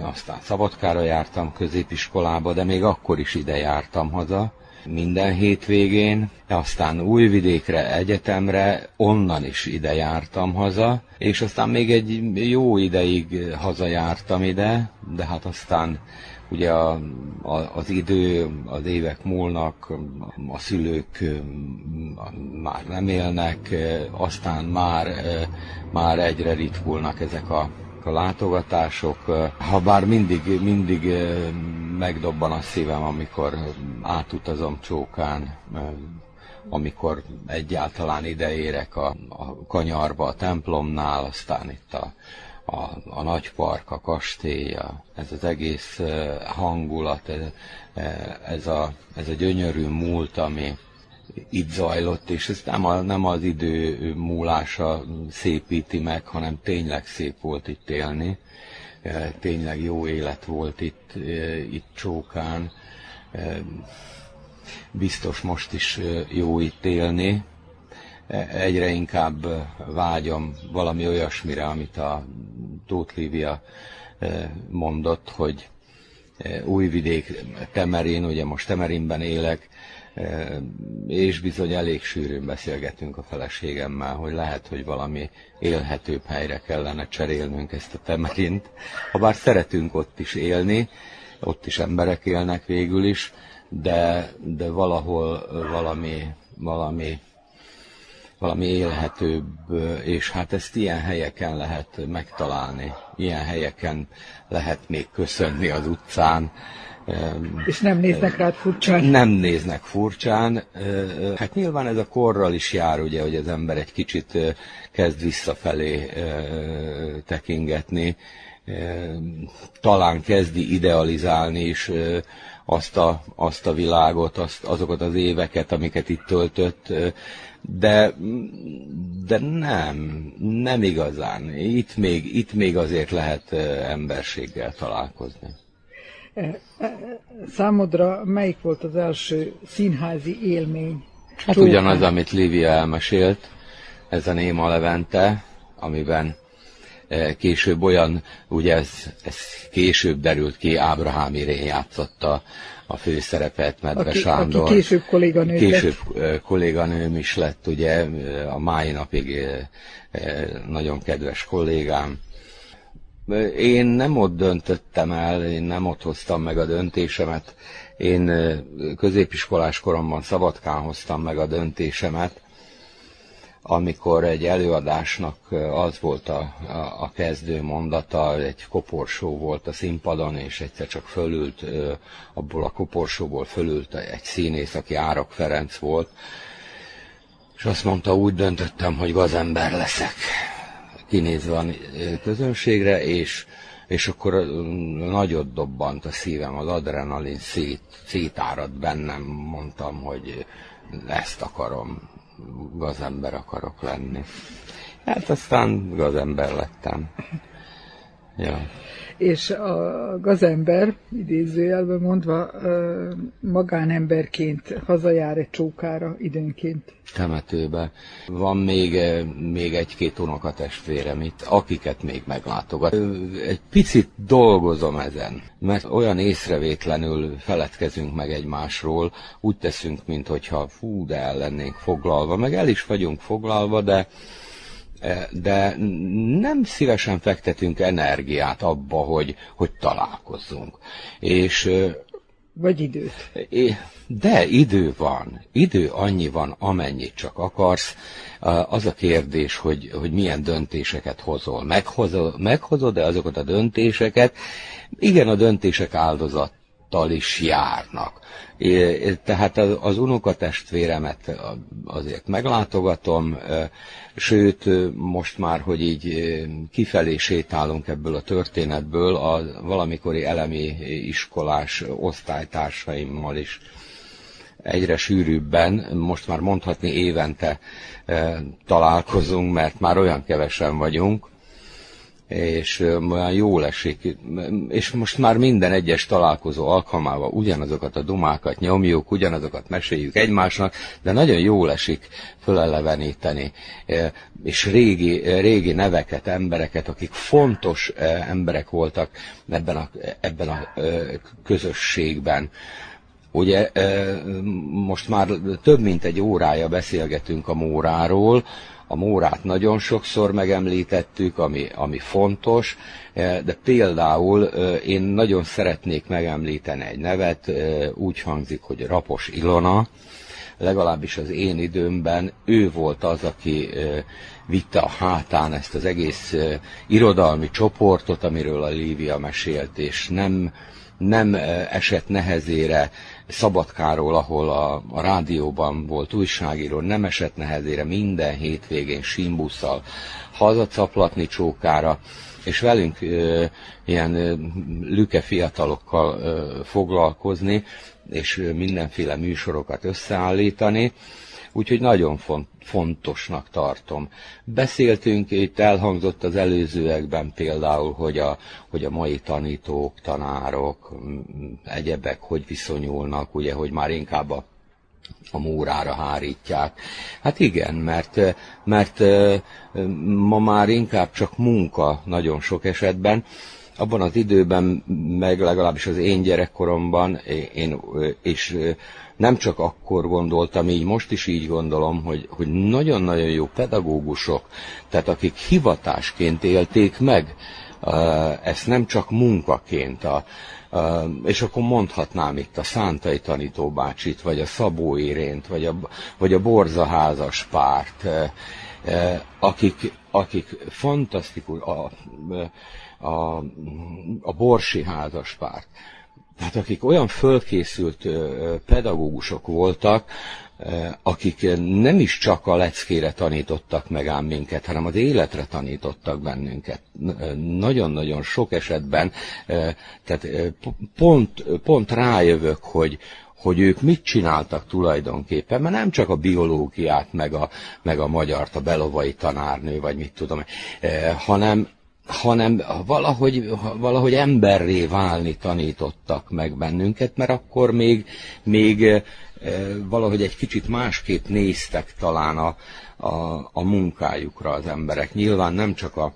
aztán Szabadkára jártam középiskolába, de még akkor is ide jártam haza, minden hétvégén, aztán Újvidékre, egyetemre, onnan is ide jártam haza, és aztán még egy jó ideig hazajártam ide, de hát aztán ugye a, a, az idő, az évek múlnak, a szülők már nem élnek, aztán már, már egyre ritkulnak ezek a, a látogatások. Ha bár mindig, mindig megdobban a szívem, amikor átutazom Csókán, amikor egyáltalán ideérek a, a kanyarba, a templomnál, aztán itt a, a, a nagy park, a kastély, a, ez az egész hangulat, ez, ez, a, ez a gyönyörű múlt, ami itt zajlott, és ez nem, a, nem az idő múlása szépíti meg, hanem tényleg szép volt itt élni, tényleg jó élet volt itt, itt Csókán, biztos most is jó itt élni, egyre inkább vágyom valami olyasmire, amit a Tóth Lívia mondott, hogy Újvidék, Temerin, ugye most Temerinben élek, és bizony elég sűrűn beszélgetünk a feleségemmel, hogy lehet, hogy valami élhetőbb helyre kellene cserélnünk ezt a Temerint. Habár szeretünk ott is élni, ott is emberek élnek végül is, de, de valahol valami, valami valami élhetőbb, és hát ezt ilyen helyeken lehet megtalálni, ilyen helyeken lehet még köszönni az utcán. És nem néznek rád furcsán? Nem néznek furcsán. Hát nyilván ez a korral is jár, ugye, hogy az ember egy kicsit kezd visszafelé tekingetni, talán kezdi idealizálni is azt a, azt a világot, azt, azokat az éveket, amiket itt töltött, de, de nem, nem igazán. Itt még, itt még azért lehet emberséggel találkozni. Számodra melyik volt az első színházi élmény? Hát Csóka. ugyanaz, amit Lívia elmesélt, ez a Néma Levente, amiben később olyan, ugye ez, ez később derült ki, Ábrahám Irén játszotta a főszerepet, Medve aki, Sándor. Aki később kolléganő Később lett. kolléganőm is lett, ugye, a mai napig nagyon kedves kollégám. Én nem ott döntöttem el, én nem ott hoztam meg a döntésemet. Én középiskolás koromban Szabadkán hoztam meg a döntésemet, amikor egy előadásnak az volt a, a, a kezdő mondata, egy koporsó volt a színpadon, és egyszer csak fölült, abból a koporsóból fölült egy színész, aki Árok Ferenc volt, és azt mondta, úgy döntöttem, hogy gazember leszek, kinézve a közönségre, és, és akkor nagyot dobbant a szívem, az adrenalin szét, szétárad bennem, mondtam, hogy ezt akarom, gazember akarok lenni. Hát aztán gazember lettem. Ja. És a gazember, idézőjelben mondva, magánemberként hazajár egy csókára időnként. Temetőbe. Van még, még egy-két unokatestvérem itt, akiket még meglátogat. Egy picit dolgozom ezen, mert olyan észrevétlenül feledkezünk meg egymásról, úgy teszünk, mintha fú, de el lennénk foglalva, meg el is vagyunk foglalva, de de nem szívesen fektetünk energiát abba, hogy, hogy találkozzunk. És vagy időt. De idő van. Idő annyi van, amennyit csak akarsz. Az a kérdés, hogy, hogy milyen döntéseket hozol. Meghozol, meghozod-e azokat a döntéseket? Igen, a döntések áldozattal is járnak. Tehát az unokatestvéremet azért meglátogatom, sőt, most már, hogy így kifelé sétálunk ebből a történetből, a valamikori elemi iskolás osztálytársaimmal is egyre sűrűbben, most már mondhatni évente találkozunk, mert már olyan kevesen vagyunk, és olyan jól esik, és most már minden egyes találkozó alkalmával ugyanazokat a dumákat nyomjuk, ugyanazokat meséljük egymásnak, de nagyon jól esik föleleveníteni, és régi, régi neveket, embereket, akik fontos emberek voltak ebben a, ebben a közösségben. Ugye most már több mint egy órája beszélgetünk a Móráról, a Mórát nagyon sokszor megemlítettük, ami, ami fontos, eh, de például eh, én nagyon szeretnék megemlíteni egy nevet, eh, úgy hangzik, hogy Rapos Ilona, legalábbis az én időmben ő volt az, aki vitte a hátán ezt az egész irodalmi csoportot, amiről a Lívia mesélt, és nem, nem esett nehezére Szabadkáról, ahol a, a rádióban volt újságíró, nem esett nehezére minden hétvégén simbusszal hazacaplatni csókára, és velünk ö, ilyen ö, lüke fiatalokkal ö, foglalkozni, és mindenféle műsorokat összeállítani, úgyhogy nagyon font, fontosnak tartom. Beszéltünk, itt elhangzott az előzőekben például, hogy a, hogy a mai tanítók, tanárok, egyebek hogy viszonyulnak, ugye, hogy már inkább a a mórára hárítják. Hát igen, mert, mert ma már inkább csak munka nagyon sok esetben, abban az időben, meg legalábbis az én gyerekkoromban, én, és nem csak akkor gondoltam így, most is így gondolom, hogy, hogy nagyon-nagyon jó pedagógusok, tehát akik hivatásként élték meg ezt nem csak munkaként, a, és akkor mondhatnám itt a Szántai tanítóbácsit, vagy a Szabó Irént, vagy a, vagy a Borzaházas párt, akik, akik fantasztikus, a, a, a Borsi házaspárt, tehát akik olyan fölkészült pedagógusok voltak, akik nem is csak a leckére tanítottak meg ám minket, hanem az életre tanítottak bennünket. Nagyon-nagyon sok esetben, tehát pont, pont rájövök, hogy, hogy ők mit csináltak tulajdonképpen, mert nem csak a biológiát, meg a, meg a magyart, a belovai tanárnő, vagy mit tudom, hanem, hanem valahogy, valahogy emberré válni tanítottak meg bennünket, mert akkor még, még valahogy egy kicsit másképp néztek talán a, a, a munkájukra az emberek. Nyilván nem csak a,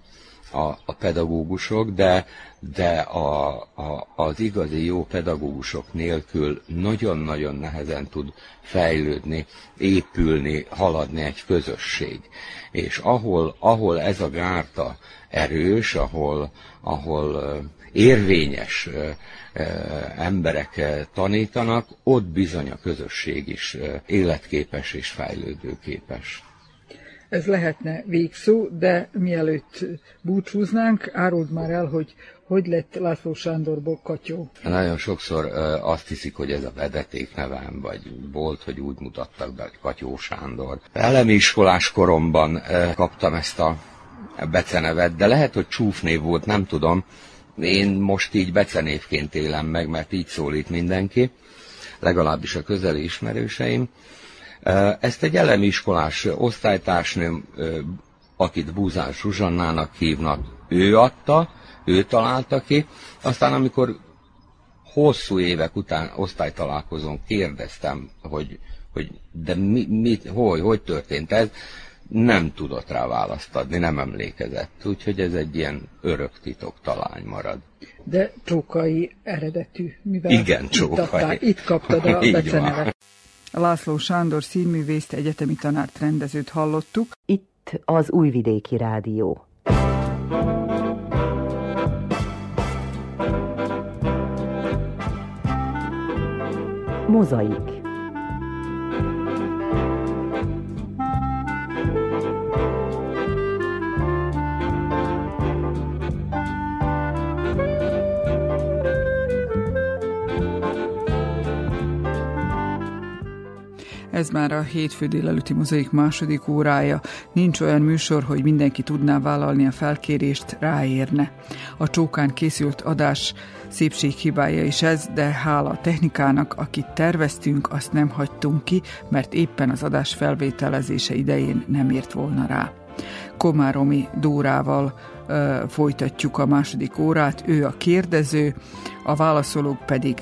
a, a pedagógusok, de, de a, a, az igazi jó pedagógusok nélkül nagyon-nagyon nehezen tud fejlődni, épülni, haladni egy közösség. És ahol, ahol ez a gárta erős, ahol, ahol érvényes emberek tanítanak, ott bizony a közösség is életképes és fejlődőképes. Ez lehetne végszó, de mielőtt búcsúznánk, áruld már el, hogy hogy lett László Sándorból Katyó? Nagyon sokszor azt hiszik, hogy ez a vedeték nevem, vagy volt, hogy úgy mutattak be, hogy Katyó Sándor. Elemi iskolás koromban kaptam ezt a becenevet, de lehet, hogy csúfnév volt, nem tudom. Én most így becenévként élem meg, mert így szólít mindenki, legalábbis a közeli ismerőseim. Ezt egy elemi iskolás osztálytársnőm, akit Búzán Zsuzsannának hívnak, ő adta, ő találta ki. Aztán amikor hosszú évek után osztálytalálkozón kérdeztem, hogy, hogy de mi, mi, hogy, hogy történt ez, nem tudott rá választ adni, nem emlékezett. Úgyhogy ez egy ilyen örök titok talány marad. De csókai eredetű, mivel Igen, csókai. Itt, itt kaptad a becenevet. László Sándor színművészt, egyetemi tanárt rendezőt hallottuk. Itt az Újvidéki Rádió. Mozaik Ez már a hétfő délelőtti mozaik második órája. Nincs olyan műsor, hogy mindenki tudná vállalni a felkérést, ráérne. A csókán készült adás szépséghibája is ez, de hála a technikának, akit terveztünk, azt nem hagytunk ki, mert éppen az adás felvételezése idején nem ért volna rá. Komáromi Dórával ö, folytatjuk a második órát, ő a kérdező, a válaszolók pedig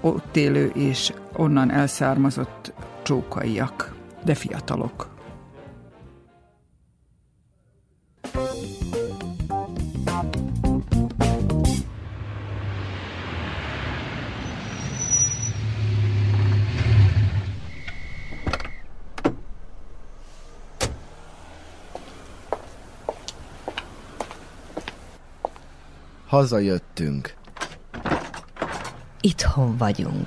ott élő és onnan elszármazott csókaiak, de fiatalok. Hazajöttünk. Itthon vagyunk.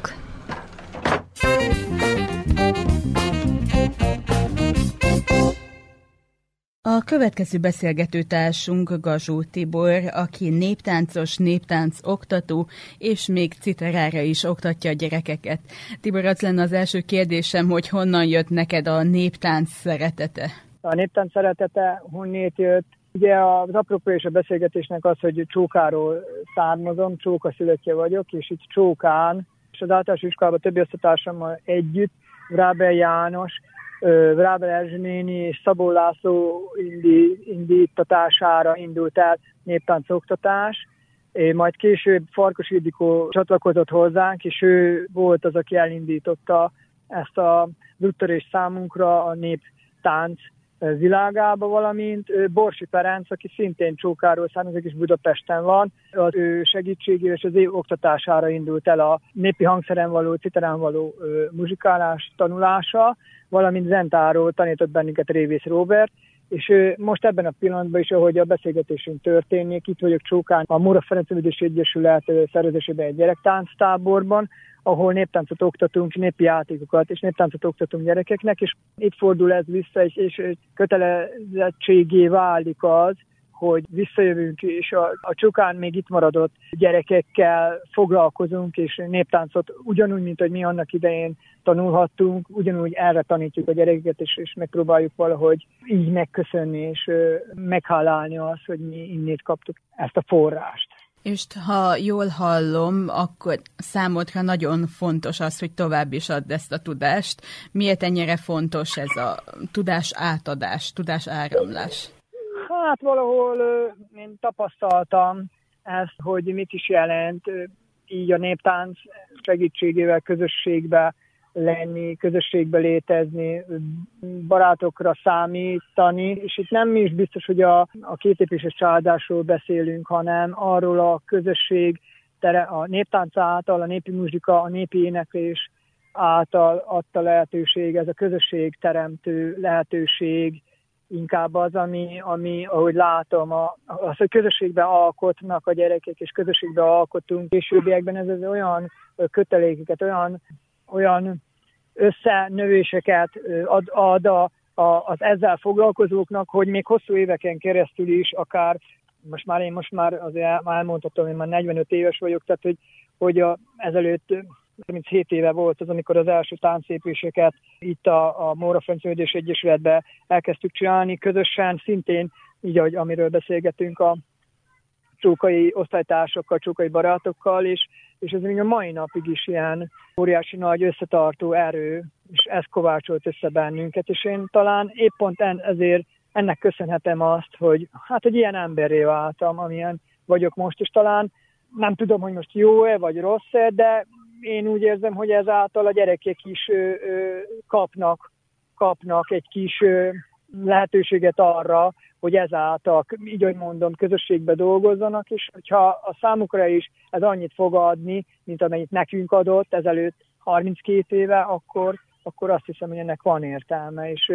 A következő beszélgetőtársunk Gazsó Tibor, aki néptáncos, néptánc oktató, és még citerára is oktatja a gyerekeket. Tibor, az lenne az első kérdésem, hogy honnan jött neked a néptánc szeretete? A néptánc szeretete honnét jött? Ugye az és a beszélgetésnek az, hogy Csókáról származom, Csóka szülöttje vagyok, és itt Csókán, és az általános iskolában többi osztatársammal együtt, Vrábel János, Vrábel Erzső néni és Szabó László indi, indítatására indult el néptánc oktatás, majd később Farkas Ildikó csatlakozott hozzánk, és ő volt az, aki elindította ezt a úttörés számunkra a néptánc világába, valamint Borsi Ferenc, aki szintén Csókáról származik, és Budapesten van. Az ő segítségével és az ő oktatására indult el a népi hangszeren való, citerán való muzsikálás tanulása, valamint zentáról tanított bennünket Révész Robert, és most ebben a pillanatban is, ahogy a beszélgetésünk történik, itt vagyok Csókán, a Móra Ferenc Egyesület szervezésében egy gyerektánctáborban, ahol néptáncot oktatunk, népi játékokat és néptáncot oktatunk gyerekeknek, és itt fordul ez vissza, és, és kötelezettségé válik az, hogy visszajövünk, és a, a csukán még itt maradott gyerekekkel foglalkozunk, és néptáncot ugyanúgy, mint hogy mi annak idején tanulhattunk, ugyanúgy erre tanítjuk a gyerekeket, és, és megpróbáljuk valahogy így megköszönni, és ö, meghálálni azt, hogy mi innét kaptuk ezt a forrást. És ha jól hallom, akkor számodra nagyon fontos az, hogy tovább is add ezt a tudást. Miért ennyire fontos ez a tudás átadás, tudás áramlás? Hát valahol én tapasztaltam ezt, hogy mit is jelent így a néptánc segítségével közösségbe lenni, közösségbe létezni, barátokra számítani, és itt nem is biztos, hogy a, a kétépéses családásról beszélünk, hanem arról a közösség, tere, a néptánc által, a népi muzsika, a népi éneklés által adta lehetőség, ez a közösség teremtő lehetőség, inkább az, ami, ami ahogy látom, a, az, hogy közösségben alkotnak a gyerekek, és közösségben alkotunk. Későbbiekben ez, ez olyan kötelékeket, olyan olyan összenövéseket ad, ad a, a, az ezzel foglalkozóknak, hogy még hosszú éveken keresztül is, akár most már én most már azért elmondhatom, én már 45 éves vagyok, tehát hogy, hogy a, ezelőtt 37 éve volt az, amikor az első táncépéseket itt a, a Móra Fencődés Egyesületben elkezdtük csinálni, közösen, szintén így, ahogy, amiről beszélgetünk a csókai osztálytársakkal, csókai barátokkal, és, és ez még a mai napig is ilyen óriási nagy összetartó erő, és ez kovácsolt össze bennünket, és én talán épp pont en, ezért ennek köszönhetem azt, hogy hát egy ilyen emberré váltam, amilyen vagyok most, és talán nem tudom, hogy most jó-e vagy rossz-e, de én úgy érzem, hogy ezáltal a gyerekek is ö, ö, kapnak, kapnak egy kis ö, lehetőséget arra, hogy ezáltal, így hogy mondom, közösségbe dolgozzanak, és hogyha a számukra is ez annyit fog adni, mint amennyit nekünk adott ezelőtt 32 éve, akkor, akkor azt hiszem, hogy ennek van értelme, és,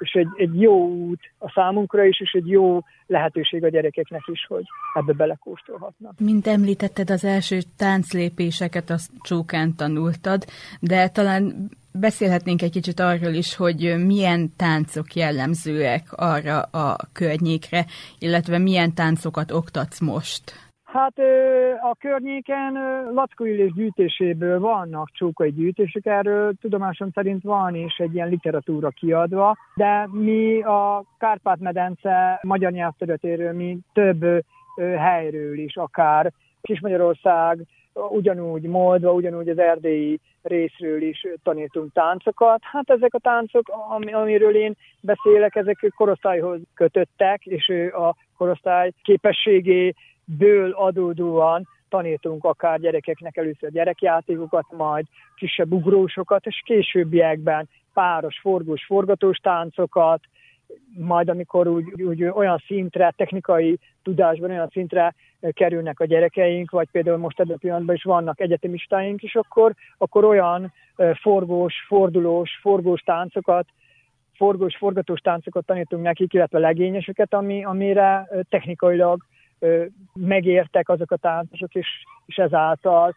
és egy, egy jó út a számunkra is, és egy jó lehetőség a gyerekeknek is, hogy ebbe belekóstolhatnak. Mint említetted, az első tánclépéseket a csókán tanultad, de talán beszélhetnénk egy kicsit arról is, hogy milyen táncok jellemzőek arra a környékre, illetve milyen táncokat oktatsz most? Hát a környéken Lackó Illés gyűjtéséből vannak csókai gyűjtések, erről tudomásom szerint van is egy ilyen literatúra kiadva, de mi a Kárpát-medence magyar nyelvterületéről, mi több helyről is, akár Kismagyarország, ugyanúgy Moldva, ugyanúgy az erdélyi részről is tanítunk táncokat. Hát ezek a táncok, amiről én beszélek, ezek korosztályhoz kötöttek, és a korosztály képességéből adódóan tanítunk akár gyerekeknek először gyerekjátékokat, majd kisebb ugrósokat, és későbbiekben páros, forgós, forgatós táncokat, majd amikor úgy, úgy olyan szintre, technikai tudásban olyan szintre kerülnek a gyerekeink, vagy például most ebben a pillanatban is vannak egyetemistáink is, akkor, akkor olyan forgós, fordulós, forgós táncokat, forgós, forgatós táncokat tanítunk nekik, illetve legényeseket, ami, amire technikailag megértek azok a táncosok, és, és ezáltal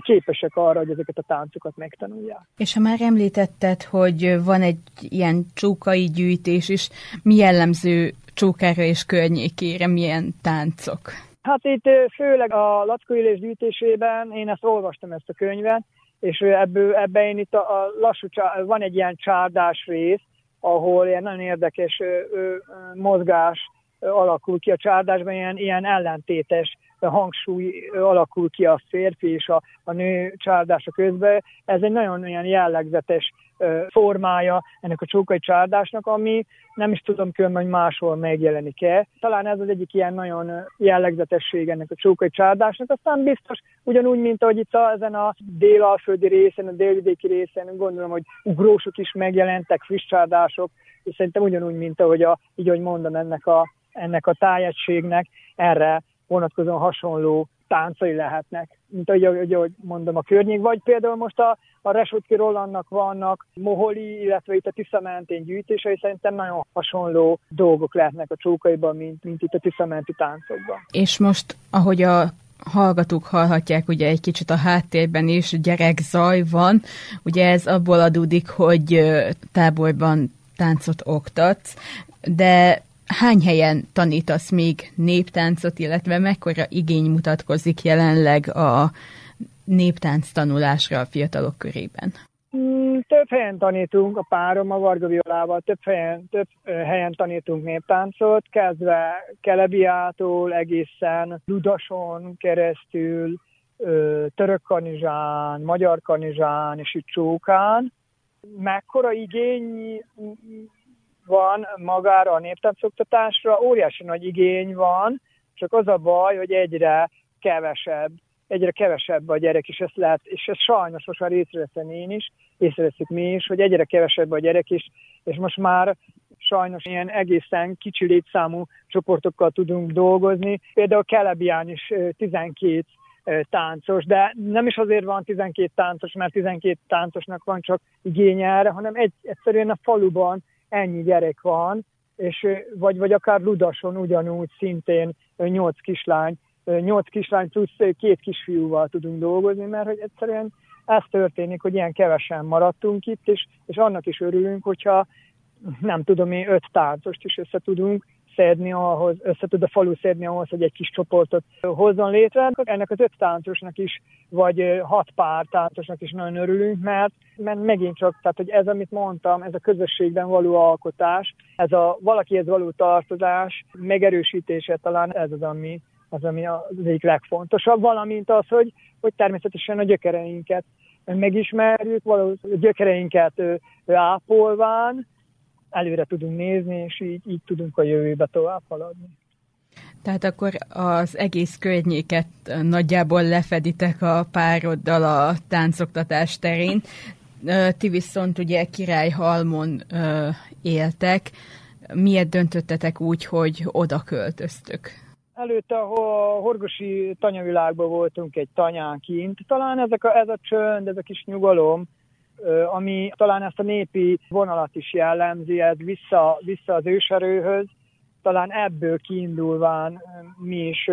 képesek arra, hogy ezeket a táncokat megtanulják. És ha már említetted, hogy van egy ilyen csókai gyűjtés is, mi jellemző csókára és környékére, milyen táncok? Hát itt főleg a Lackó Illés gyűjtésében én ezt olvastam ezt a könyvet, és ebből, ebben én itt a, a lassú, van egy ilyen csárdás rész, ahol ilyen nagyon érdekes ö, ö, mozgás alakul ki a csárdásban, ilyen, ilyen ellentétes hangsúly alakul ki a férfi és a, a nő csárdása közben. Ez egy nagyon olyan jellegzetes formája ennek a csókai csárdásnak, ami nem is tudom különben, hogy máshol megjelenik-e. Talán ez az egyik ilyen nagyon jellegzetesség ennek a csókai csárdásnak. Aztán biztos, ugyanúgy, mint ahogy itt a, ezen a délalföldi részen, a délvidéki részen, gondolom, hogy ugrósok is megjelentek, friss csárdások, és szerintem ugyanúgy, mint ahogy a, így, hogy mondom, ennek a, ennek a tájegységnek erre vonatkozóan hasonló táncai lehetnek, mint ahogy, ahogy, mondom, a környék, vagy például most a, a Resutki Rolandnak vannak moholi, illetve itt a Tisza mentén gyűjtései, szerintem nagyon hasonló dolgok lehetnek a csókaiban, mint, mint itt a Tisza menti táncokban. És most, ahogy a hallgatók hallhatják, ugye egy kicsit a háttérben is gyerekzaj van, ugye ez abból adódik, hogy táborban táncot oktatsz, de hány helyen tanítasz még néptáncot, illetve mekkora igény mutatkozik jelenleg a néptánc tanulásra a fiatalok körében? Mm, több helyen tanítunk, a párom a Varga Violával, több helyen, több helyen tanítunk néptáncot, kezdve Kelebiától egészen Ludason keresztül, török kanizsán, magyar kanizsán és itt Csókán. Mekkora igény van magára a néptáncoktatásra, óriási nagy igény van, csak az a baj, hogy egyre kevesebb, egyre kevesebb a gyerek, és ezt lehet, és ez sajnos most már észreveszem én is, észreveszünk mi is, hogy egyre kevesebb a gyerek is, és most már sajnos ilyen egészen kicsi létszámú csoportokkal tudunk dolgozni. Például Kelebián is 12 táncos, de nem is azért van 12 táncos, mert 12 táncosnak van csak igénye erre, hanem egy, egyszerűen a faluban ennyi gyerek van, és vagy, vagy akár Ludason ugyanúgy szintén nyolc kislány, nyolc kislány plusz két kisfiúval tudunk dolgozni, mert hogy egyszerűen ez történik, hogy ilyen kevesen maradtunk itt, és, és annak is örülünk, hogyha nem tudom én, öt táncost is össze tudunk szedni ahhoz, össze tud a falu szedni ahhoz, hogy egy kis csoportot hozzon létre. Ennek az öt táncosnak is, vagy hat pár táncosnak is nagyon örülünk, mert, mert megint csak, tehát hogy ez, amit mondtam, ez a közösségben való alkotás, ez a valakihez való tartozás, megerősítése talán ez az, ami, az, ami az egyik legfontosabb, valamint az, hogy, hogy természetesen a gyökereinket megismerjük, valahol a gyökereinket ápolván, előre tudunk nézni, és így, így tudunk a jövőbe tovább haladni. Tehát akkor az egész környéket nagyjából lefeditek a pároddal a táncoktatás terén. Ti viszont ugye Királyhalmon éltek. Miért döntöttetek úgy, hogy oda költöztök? Előtte a horgosi tanyavilágban voltunk egy tanyán kint. Talán ezek a, ez a csönd, ez a kis nyugalom, ami talán ezt a népi vonalat is jellemzi, ez vissza, vissza az őserőhöz, talán ebből kiindulván mi is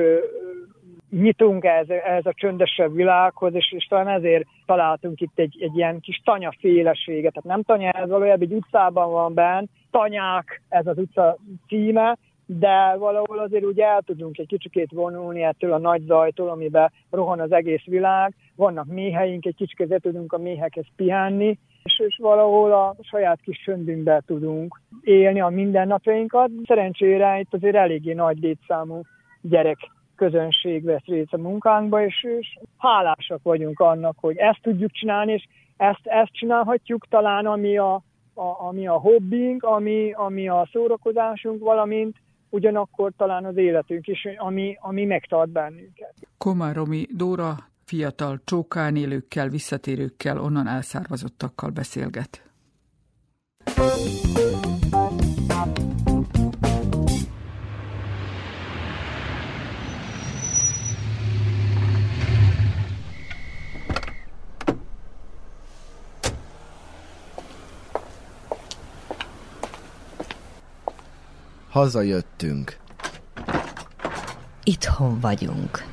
nyitunk ez, ez a csöndesebb világhoz, és, és talán ezért találtunk itt egy, egy ilyen kis tanyaféleséget. Tehát nem tanya, ez valójában egy utcában van benn, tanyák, ez az utca címe, de valahol azért úgy el tudunk egy kicsikét vonulni ettől a nagy zajtól, amiben rohan az egész világ. Vannak méheink, egy kicsit tudunk a méhekhez pihenni, és, és valahol a saját kis söndünkbe tudunk élni a mindennapjainkat. Szerencsére itt azért eléggé nagy létszámú gyerek közönség vesz részt a munkánkba, és, és hálásak vagyunk annak, hogy ezt tudjuk csinálni, és ezt, ezt csinálhatjuk talán, ami a, a, ami a hobbink, ami, ami a szórakozásunk, valamint ugyanakkor talán az életünk is, ami, ami megtart bennünket. Komáromi Dóra fiatal csókán élőkkel, visszatérőkkel, onnan elszármazottakkal beszélget. Hazajöttünk. Itthon vagyunk.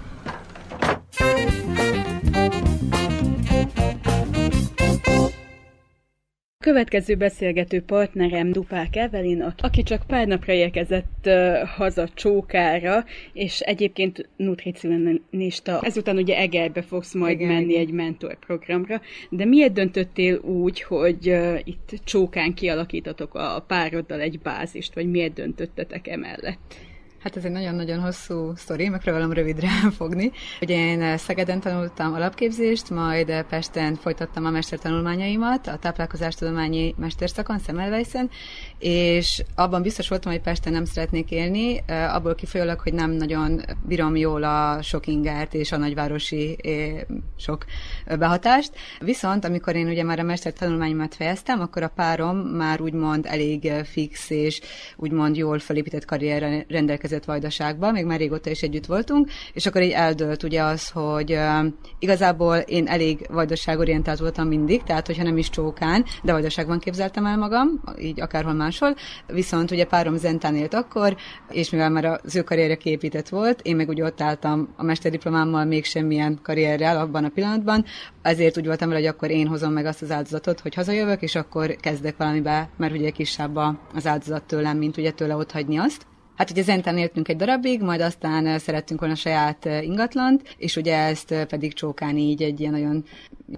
Következő beszélgető partnerem Dupák Evelin, aki csak pár napra érkezett uh, haza Csókára, és egyébként nutricionista. Ezután ugye Egerbe fogsz majd Igen. menni egy mentorprogramra, de miért döntöttél úgy, hogy uh, itt Csókán kialakítatok a pároddal egy bázist, vagy miért döntöttetek emellett? Hát ez egy nagyon-nagyon hosszú sztori, megpróbálom rövidre fogni. Ugye én eh, Szegeden tanultam alapképzést, majd eh, Pesten folytattam a mestertanulmányaimat, a táplálkozástudományi mesterszakon, Szemelweisen, és abban biztos voltam, hogy Pesten nem szeretnék élni, eh, abból kifolyólag, hogy nem nagyon bírom jól a sok ingert és a nagyvárosi sok behatást. Viszont amikor én ugye már a mestertanulmányomat fejeztem, akkor a párom már úgymond elég fix és úgymond jól felépített karrierre rendelkezett költözött Vajdaságba, még már régóta is együtt voltunk, és akkor így eldőlt ugye az, hogy igazából én elég Vajdaságorientált voltam mindig, tehát hogyha nem is csókán, de Vajdaságban képzeltem el magam, így akárhol máshol, viszont ugye párom Zentán élt akkor, és mivel már az ő karrierje képített volt, én meg úgy ott álltam a mesterdiplomámmal még semmilyen karrierrel abban a pillanatban, ezért úgy voltam vele, hogy akkor én hozom meg azt az áldozatot, hogy hazajövök, és akkor kezdek valamibe, mert ugye kisebb az áldozat tőlem, mint ugye tőle ott hagyni azt. Hát ugye Zentán éltünk egy darabig, majd aztán szerettünk volna saját ingatlant, és ugye ezt pedig csókán így egy ilyen nagyon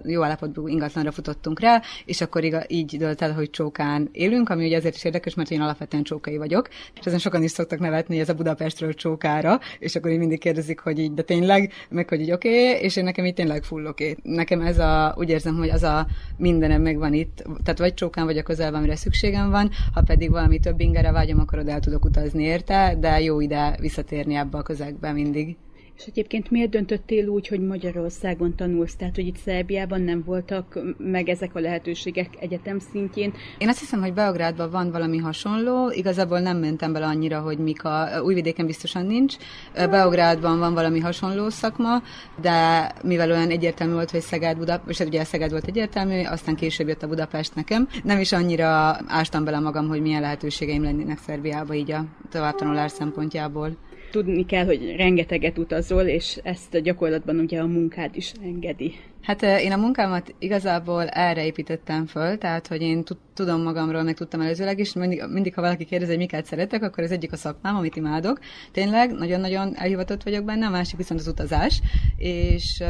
jó állapotú ingatlanra futottunk rá, és akkor iga, így dölt el, hogy csókán élünk, ami ugye azért is érdekes, mert én alapvetően csókai vagyok, és ezen sokan is szoktak nevetni, ez a Budapestről csókára, és akkor így mindig kérdezik, hogy így, de tényleg, meg hogy így oké, okay, és én nekem így tényleg full oké. Okay. Nekem ez a, úgy érzem, hogy az a mindenem megvan itt, tehát vagy csókán vagy a közelben, amire szükségem van, ha pedig valami több ingere vágyom, akkor oda el tudok utazni érte, de jó ide visszatérni ebbe a közegbe mindig. És egyébként miért döntöttél úgy, hogy Magyarországon tanulsz? Tehát, hogy itt Szerbiában nem voltak meg ezek a lehetőségek egyetem szintjén? Én azt hiszem, hogy Beográdban van valami hasonló. Igazából nem mentem bele annyira, hogy mik a... Újvidéken biztosan nincs. Beográdban van valami hasonló szakma, de mivel olyan egyértelmű volt, hogy Szeged, Budapest, és ugye Szeged volt egyértelmű, aztán később jött a Budapest nekem. Nem is annyira ástam bele magam, hogy milyen lehetőségeim lennének Szerbiába így a továbbtanulás szempontjából tudni kell, hogy rengeteget utazol, és ezt gyakorlatban ugye a munkád is engedi. Hát én a munkámat igazából erre építettem föl, tehát hogy én tudom magamról, meg tudtam előzőleg is, mindig, mindig ha valaki kérdezi, hogy miket szeretek, akkor ez egyik a szakmám, amit imádok. Tényleg, nagyon-nagyon elhivatott vagyok benne, a másik viszont az utazás, és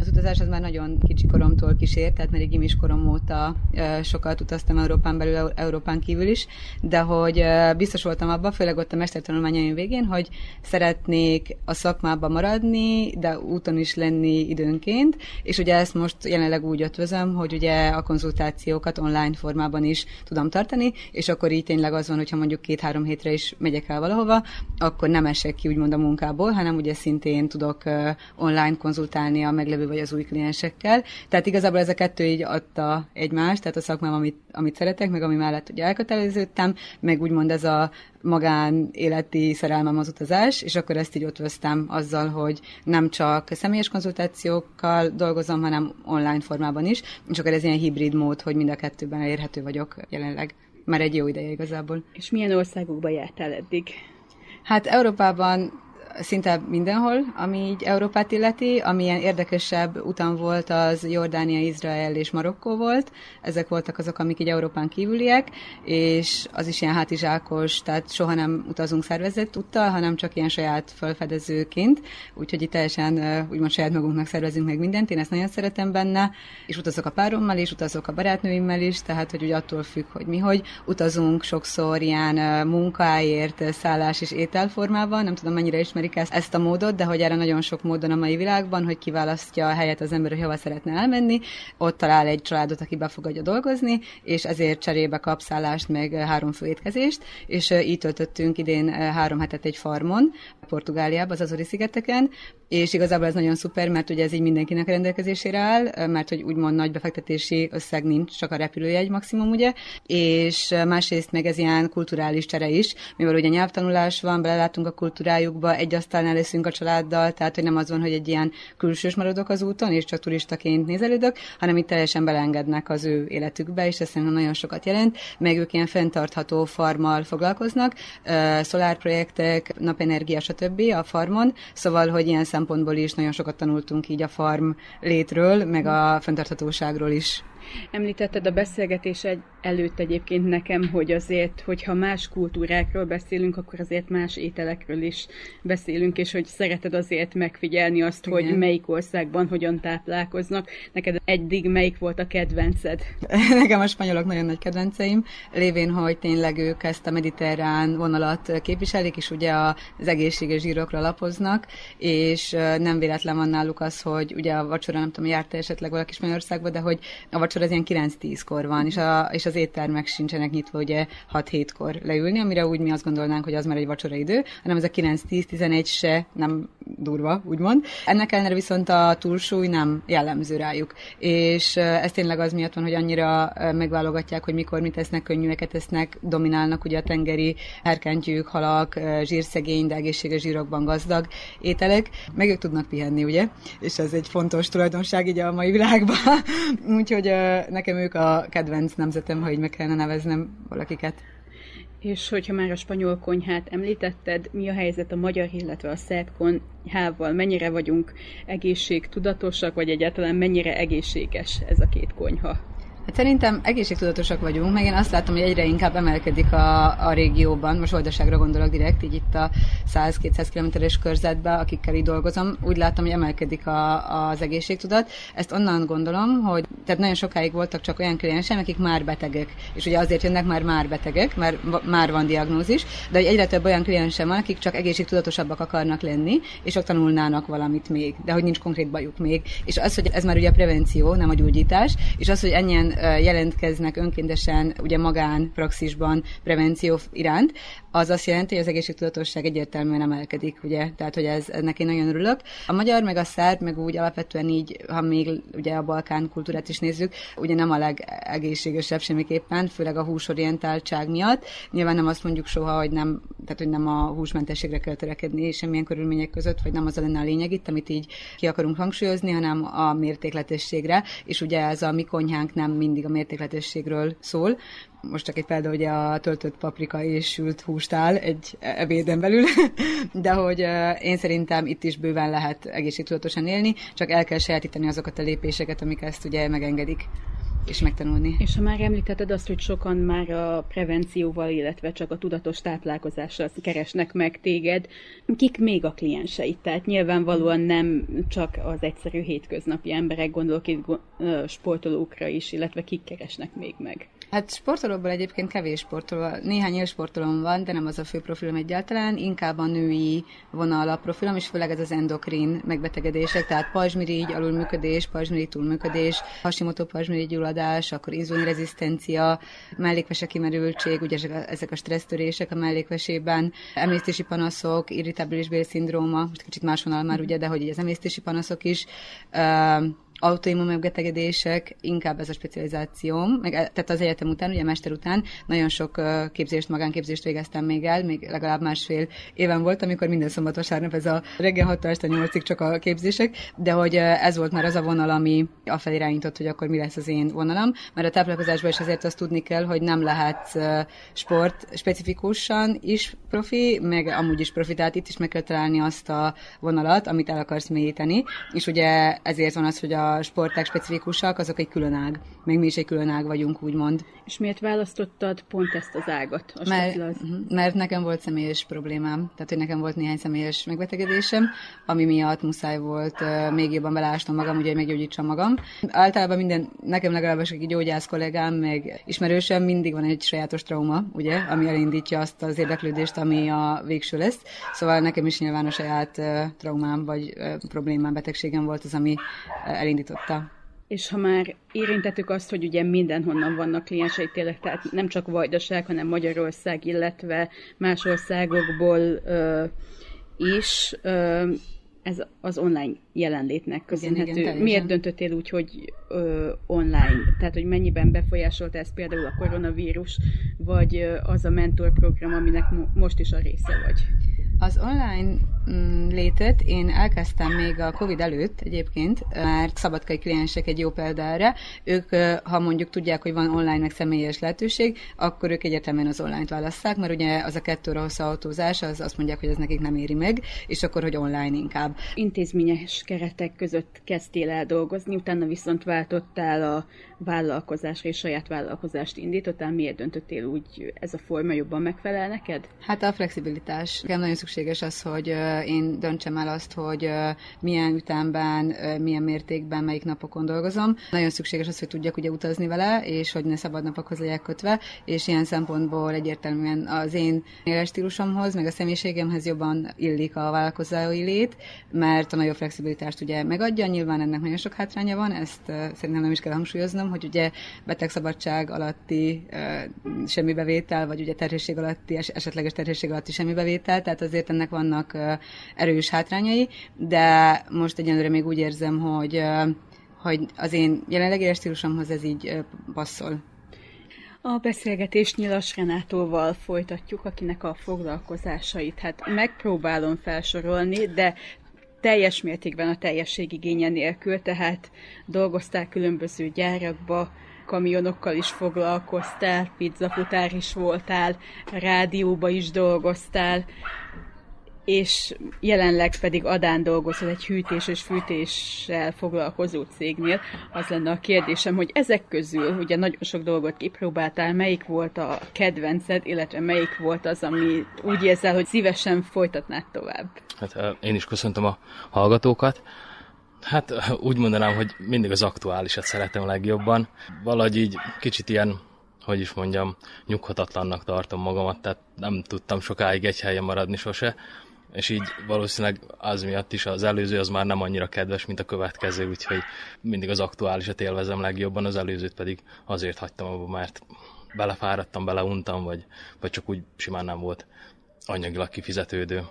az utazás az már nagyon kicsi koromtól kísért, tehát már gimis korom óta sokat utaztam Európán belül, Európán kívül is, de hogy biztos voltam abban, főleg ott a mestertanulmányaim végén, hogy szeretnék a szakmában maradni, de úton is lenni időnként, és ugye ezt most jelenleg úgy ötvözöm, hogy ugye a konzultációkat online formában is tudom tartani, és akkor így tényleg az van, hogyha mondjuk két-három hétre is megyek el valahova, akkor nem esek ki úgymond a munkából, hanem ugye szintén tudok online konzultálni a meglevő vagy az új kliensekkel. Tehát igazából ez a kettő így adta egymást, tehát a szakmám, amit, amit szeretek, meg ami mellett ugye elköteleződtem, meg úgymond ez a magán életi szerelmem az utazás, és akkor ezt így ötvöztem azzal, hogy nem csak személyes konzultációkkal dolgozom, hanem online formában is, és akkor ez ilyen hibrid mód, hogy mind a kettőben elérhető vagyok jelenleg. Már egy jó ideje igazából. És milyen országokba jártál eddig? Hát Európában szinte mindenhol, ami így Európát illeti. Amilyen érdekesebb utam volt, az Jordánia, Izrael és Marokkó volt. Ezek voltak azok, amik így Európán kívüliek, és az is ilyen hátizsákos, tehát soha nem utazunk szervezett úttal, hanem csak ilyen saját felfedezőként, úgyhogy itt teljesen úgymond saját magunknak szervezünk meg mindent, én ezt nagyon szeretem benne, és utazok a párommal is, utazok a barátnőimmel is, tehát hogy úgy attól függ, hogy mi hogy utazunk sokszor ilyen munkáért, szállás és ételformában, nem tudom mennyire ismer ismerik ezt, ezt a módot, de hogy erre nagyon sok módon a mai világban, hogy kiválasztja a helyet az ember, hogy hova szeretne elmenni, ott talál egy családot, aki befogadja dolgozni, és ezért cserébe kap meg három főétkezést, és így töltöttünk idén három hetet egy farmon, Portugáliában, az Azori-szigeteken, és igazából ez nagyon szuper, mert ugye ez így mindenkinek rendelkezésére áll, mert hogy úgymond nagy befektetési összeg nincs, csak a repülőjegy maximum, ugye, és másrészt meg ez ilyen kulturális csere is, mivel ugye nyelvtanulás van, belelátunk a kultúrájukba, egy asztalnál leszünk a családdal, tehát hogy nem az van, hogy egy ilyen külsős maradok az úton, és csak turistaként nézelődök, hanem itt teljesen belengednek az ő életükbe, és ez szerintem nagyon sokat jelent, meg ők ilyen fenntartható farmmal foglalkoznak, szolárprojektek, napenergia, stb. a farmon, szóval, hogy ilyen szempontból is nagyon sokat tanultunk így a farm létről, meg a fenntarthatóságról is. Említetted a beszélgetés egy, előtt egyébként nekem, hogy azért, hogyha más kultúrákról beszélünk, akkor azért más ételekről is beszélünk, és hogy szereted azért megfigyelni azt, Igen. hogy melyik országban hogyan táplálkoznak. Neked eddig melyik volt a kedvenced? Nekem a spanyolok nagyon nagy kedvenceim, lévén, hogy tényleg ők ezt a mediterrán vonalat képviselik, és ugye az egészséges zsírokra lapoznak, és nem véletlen van náluk az, hogy ugye a vacsora, nem tudom, járta esetleg valaki Spanyolországba, de hogy a vacsora az ilyen 9-10-kor van, és, a, és az éttermek sincsenek nyitva ugye 6-7-kor leülni, amire úgy mi azt gondolnánk, hogy az már egy vacsora idő, hanem ez a 9-10-11 se nem durva, úgymond. Ennek ellenére viszont a túlsúly nem jellemző rájuk. És ez tényleg az miatt van, hogy annyira megválogatják, hogy mikor mit esznek, könnyűeket esznek, dominálnak ugye a tengeri herkentyűk, halak, zsírszegény, de egészséges zsírokban gazdag ételek, meg ők tudnak pihenni, ugye? És ez egy fontos tulajdonság így a mai világban. Úgyhogy nekem ők a kedvenc nemzetem, ha így meg kellene neveznem valakiket. És hogyha már a spanyol konyhát említetted, mi a helyzet a magyar, illetve a szerb konyhával? Mennyire vagyunk egészségtudatosak, vagy egyáltalán mennyire egészséges ez a két konyha? Hát szerintem egészségtudatosak vagyunk, meg én azt látom, hogy egyre inkább emelkedik a, a régióban, most oldaságra gondolok direkt, így itt a 100-200 kilométeres körzetben, akikkel így dolgozom, úgy látom, hogy emelkedik a, az egészségtudat. Ezt onnan gondolom, hogy tehát nagyon sokáig voltak csak olyan kliensek, akik már betegek, és ugye azért jönnek már már betegek, mert már van diagnózis, de hogy egyre több olyan kliensem van, akik csak egészségtudatosabbak akarnak lenni, és ott tanulnának valamit még, de hogy nincs konkrét bajuk még. És az, hogy ez már ugye a prevenció, nem a gyógyítás, és az, hogy ennyien jelentkeznek önkéntesen ugye magánpraxisban prevenció iránt, az azt jelenti, hogy az egészségtudatosság egyértelműen emelkedik, ugye? Tehát, hogy ez, ennek én nagyon örülök. A magyar, meg a szerb, meg úgy alapvetően így, ha még ugye a Balkán kultúrát is nézzük, ugye nem a legegészségesebb semmiképpen, főleg a húsorientáltság miatt. Nyilván nem azt mondjuk soha, hogy nem, tehát, hogy nem a húsmentességre kell törekedni semmilyen körülmények között, vagy nem az lenne a lényeg itt, amit így ki akarunk hangsúlyozni, hanem a mértékletességre, és ugye ez a mi konyhánk nem mindig a mértékletességről szól, most csak egy példa, hogy a töltött paprika és sült hústál egy ebéden belül, de hogy én szerintem itt is bőven lehet egészségtudatosan élni, csak el kell sajátítani azokat a lépéseket, amik ezt ugye megengedik és megtanulni. És ha már említetted azt, hogy sokan már a prevencióval, illetve csak a tudatos táplálkozással keresnek meg téged, kik még a klienseit? Tehát nyilvánvalóan nem csak az egyszerű hétköznapi emberek, gondolok itt sportolókra is, illetve kik keresnek még meg? Hát sportolóból egyébként kevés sportoló, néhány élsportolom van, de nem az a fő profilom egyáltalán, inkább a női vonal a profilom, és főleg ez az endokrin megbetegedések, tehát pajzsmirigy, alulműködés, pajzsmirigy túlműködés, Hashimoto pajzsmirigy gyulladás, akkor inzulinrezisztencia, mellékvese kimerültség, ugye ezek a stressztörések a mellékvesében, emésztési panaszok, irritabilis bélszindróma, most kicsit más vonal már ugye, de hogy az emésztési panaszok is, autoimmun megbetegedések, inkább ez a specializációm, meg, e, tehát az egyetem után, ugye mester után nagyon sok képzést, magánképzést végeztem még el, még legalább másfél éven volt, amikor minden szombat vasárnap ez a reggel 6 este 8 csak a képzések, de hogy ez volt már az a vonal, ami afelé irányított, hogy akkor mi lesz az én vonalam, mert a táplálkozásban is azért azt tudni kell, hogy nem lehet sport specifikusan is profi, meg amúgy is profi, tehát itt is meg kell találni azt a vonalat, amit el akarsz mélyíteni, és ugye ezért van az, hogy a sporták specifikusak, azok egy külön ág. Még mi is egy külön ág vagyunk, úgymond. És miért választottad pont ezt az ágat? A mert, mhm, mert nekem volt személyes problémám, tehát hogy nekem volt néhány személyes megbetegedésem, ami miatt muszáj volt még jobban belásnom magam, ugye, hogy meggyógyítsam magam. Általában minden, nekem legalábbis egy gyógyász kollégám, meg ismerősöm mindig van egy sajátos trauma, ugye, ami elindítja azt az érdeklődést, ami a végső lesz. Szóval nekem is nyilván a saját traumám vagy problémám, betegségem volt az, ami uh, elindította. És ha már érintettük azt, hogy ugye mindenhonnan vannak kliensei tényleg, tehát nem csak Vajdaság, hanem Magyarország, illetve más országokból ö, is, ö, ez az online jelenlétnek köszönhető. Igen, igen, Miért döntöttél úgy, hogy ö, online? Tehát, hogy mennyiben befolyásolta ez például a koronavírus, vagy ö, az a mentorprogram, aminek mo- most is a része vagy? Az online mm, létet én elkezdtem még a Covid előtt egyébként, mert szabadkai kliensek egy jó példa erre. Ők, ha mondjuk tudják, hogy van online meg személyes lehetőség, akkor ők egyetemen az online-t válasszák, mert ugye az a kettő óra autózás, az azt mondják, hogy ez nekik nem éri meg, és akkor, hogy online inkább. Intézményes keretek között kezdtél el dolgozni, utána viszont váltottál a vállalkozásra és saját vállalkozást indítottál. Miért döntöttél úgy, ez a forma jobban megfelel neked? Hát a flexibilitás. Nekem nagyon szükséges az, hogy én döntsem el azt, hogy milyen ütemben, milyen mértékben, melyik napokon dolgozom. Nagyon szükséges az, hogy tudjak ugye utazni vele, és hogy ne szabad napokhoz legyek kötve, és ilyen szempontból egyértelműen az én életstílusomhoz, meg a személyiségemhez jobban illik a vállalkozói lét, mert a nagyobb flexibilitást ugye megadja. Nyilván ennek nagyon sok hátránya van, ezt szerintem nem is kell hangsúlyoznom, hogy ugye betegszabadság alatti semmi bevétel, vagy ugye terhesség alatti, esetleges terhesség alatti semmi bevétel, tehát azért ennek vannak erős hátrányai, de most egyenlőre még úgy érzem, hogy hogy az én jelenlegi stílusomhoz ez így passzol. A beszélgetést Nyilas Renátóval folytatjuk, akinek a foglalkozásait hát megpróbálom felsorolni, de teljes mértékben a teljességigénye nélkül, tehát dolgoztál különböző gyárakba, kamionokkal is foglalkoztál, pizzafutár is voltál, rádióba is dolgoztál, és jelenleg pedig Adán dolgozol egy hűtés és fűtéssel foglalkozó cégnél. Az lenne a kérdésem, hogy ezek közül ugye nagyon sok dolgot kipróbáltál, melyik volt a kedvenced, illetve melyik volt az, ami úgy érzel, hogy szívesen folytatnád tovább? Hát én is köszöntöm a hallgatókat. Hát úgy mondanám, hogy mindig az aktuálisat szeretem legjobban. Valahogy így kicsit ilyen hogy is mondjam, nyughatatlannak tartom magamat, tehát nem tudtam sokáig egy helyen maradni sose és így valószínűleg az miatt is az előző az már nem annyira kedves, mint a következő, úgyhogy mindig az aktuálisat élvezem legjobban, az előzőt pedig azért hagytam abba, mert belefáradtam, beleuntam, vagy, vagy csak úgy simán nem volt anyagilag kifizetődő.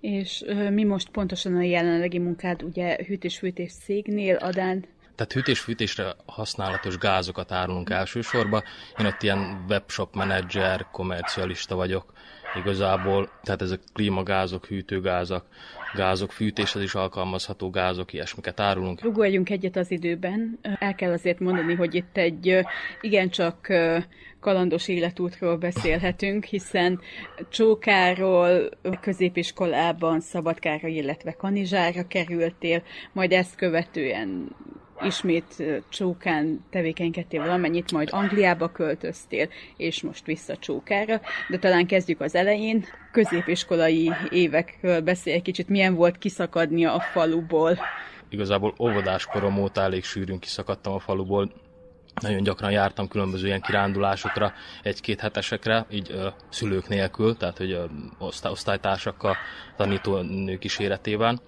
És ö, mi most pontosan a jelenlegi munkád, ugye hűtés-fűtés szégnél, Adán? Tehát hűtés-fűtésre használatos gázokat árulunk elsősorban. Én ott ilyen webshop menedzser, komercialista vagyok, igazából, tehát ezek klímagázok, hűtőgázak, gázok, fűtéshez is alkalmazható gázok, ilyesmiket árulunk. Rugóljunk egyet az időben. El kell azért mondani, hogy itt egy igencsak kalandos életútról beszélhetünk, hiszen Csókáról középiskolában Szabadkára, illetve Kanizsára kerültél, majd ezt követően ismét Csókán tevékenykedtél valamennyit, majd Angliába költöztél, és most vissza Csókára. De talán kezdjük az elején. Középiskolai évekről beszélj egy kicsit, milyen volt kiszakadnia a faluból? Igazából óvodás korom óta elég sűrűn kiszakadtam a faluból, nagyon gyakran jártam különböző ilyen kirándulásokra, egy-két hetesekre, így ö, szülők nélkül, tehát hogy ö, osztály, osztálytársakkal, tanítónő kíséretében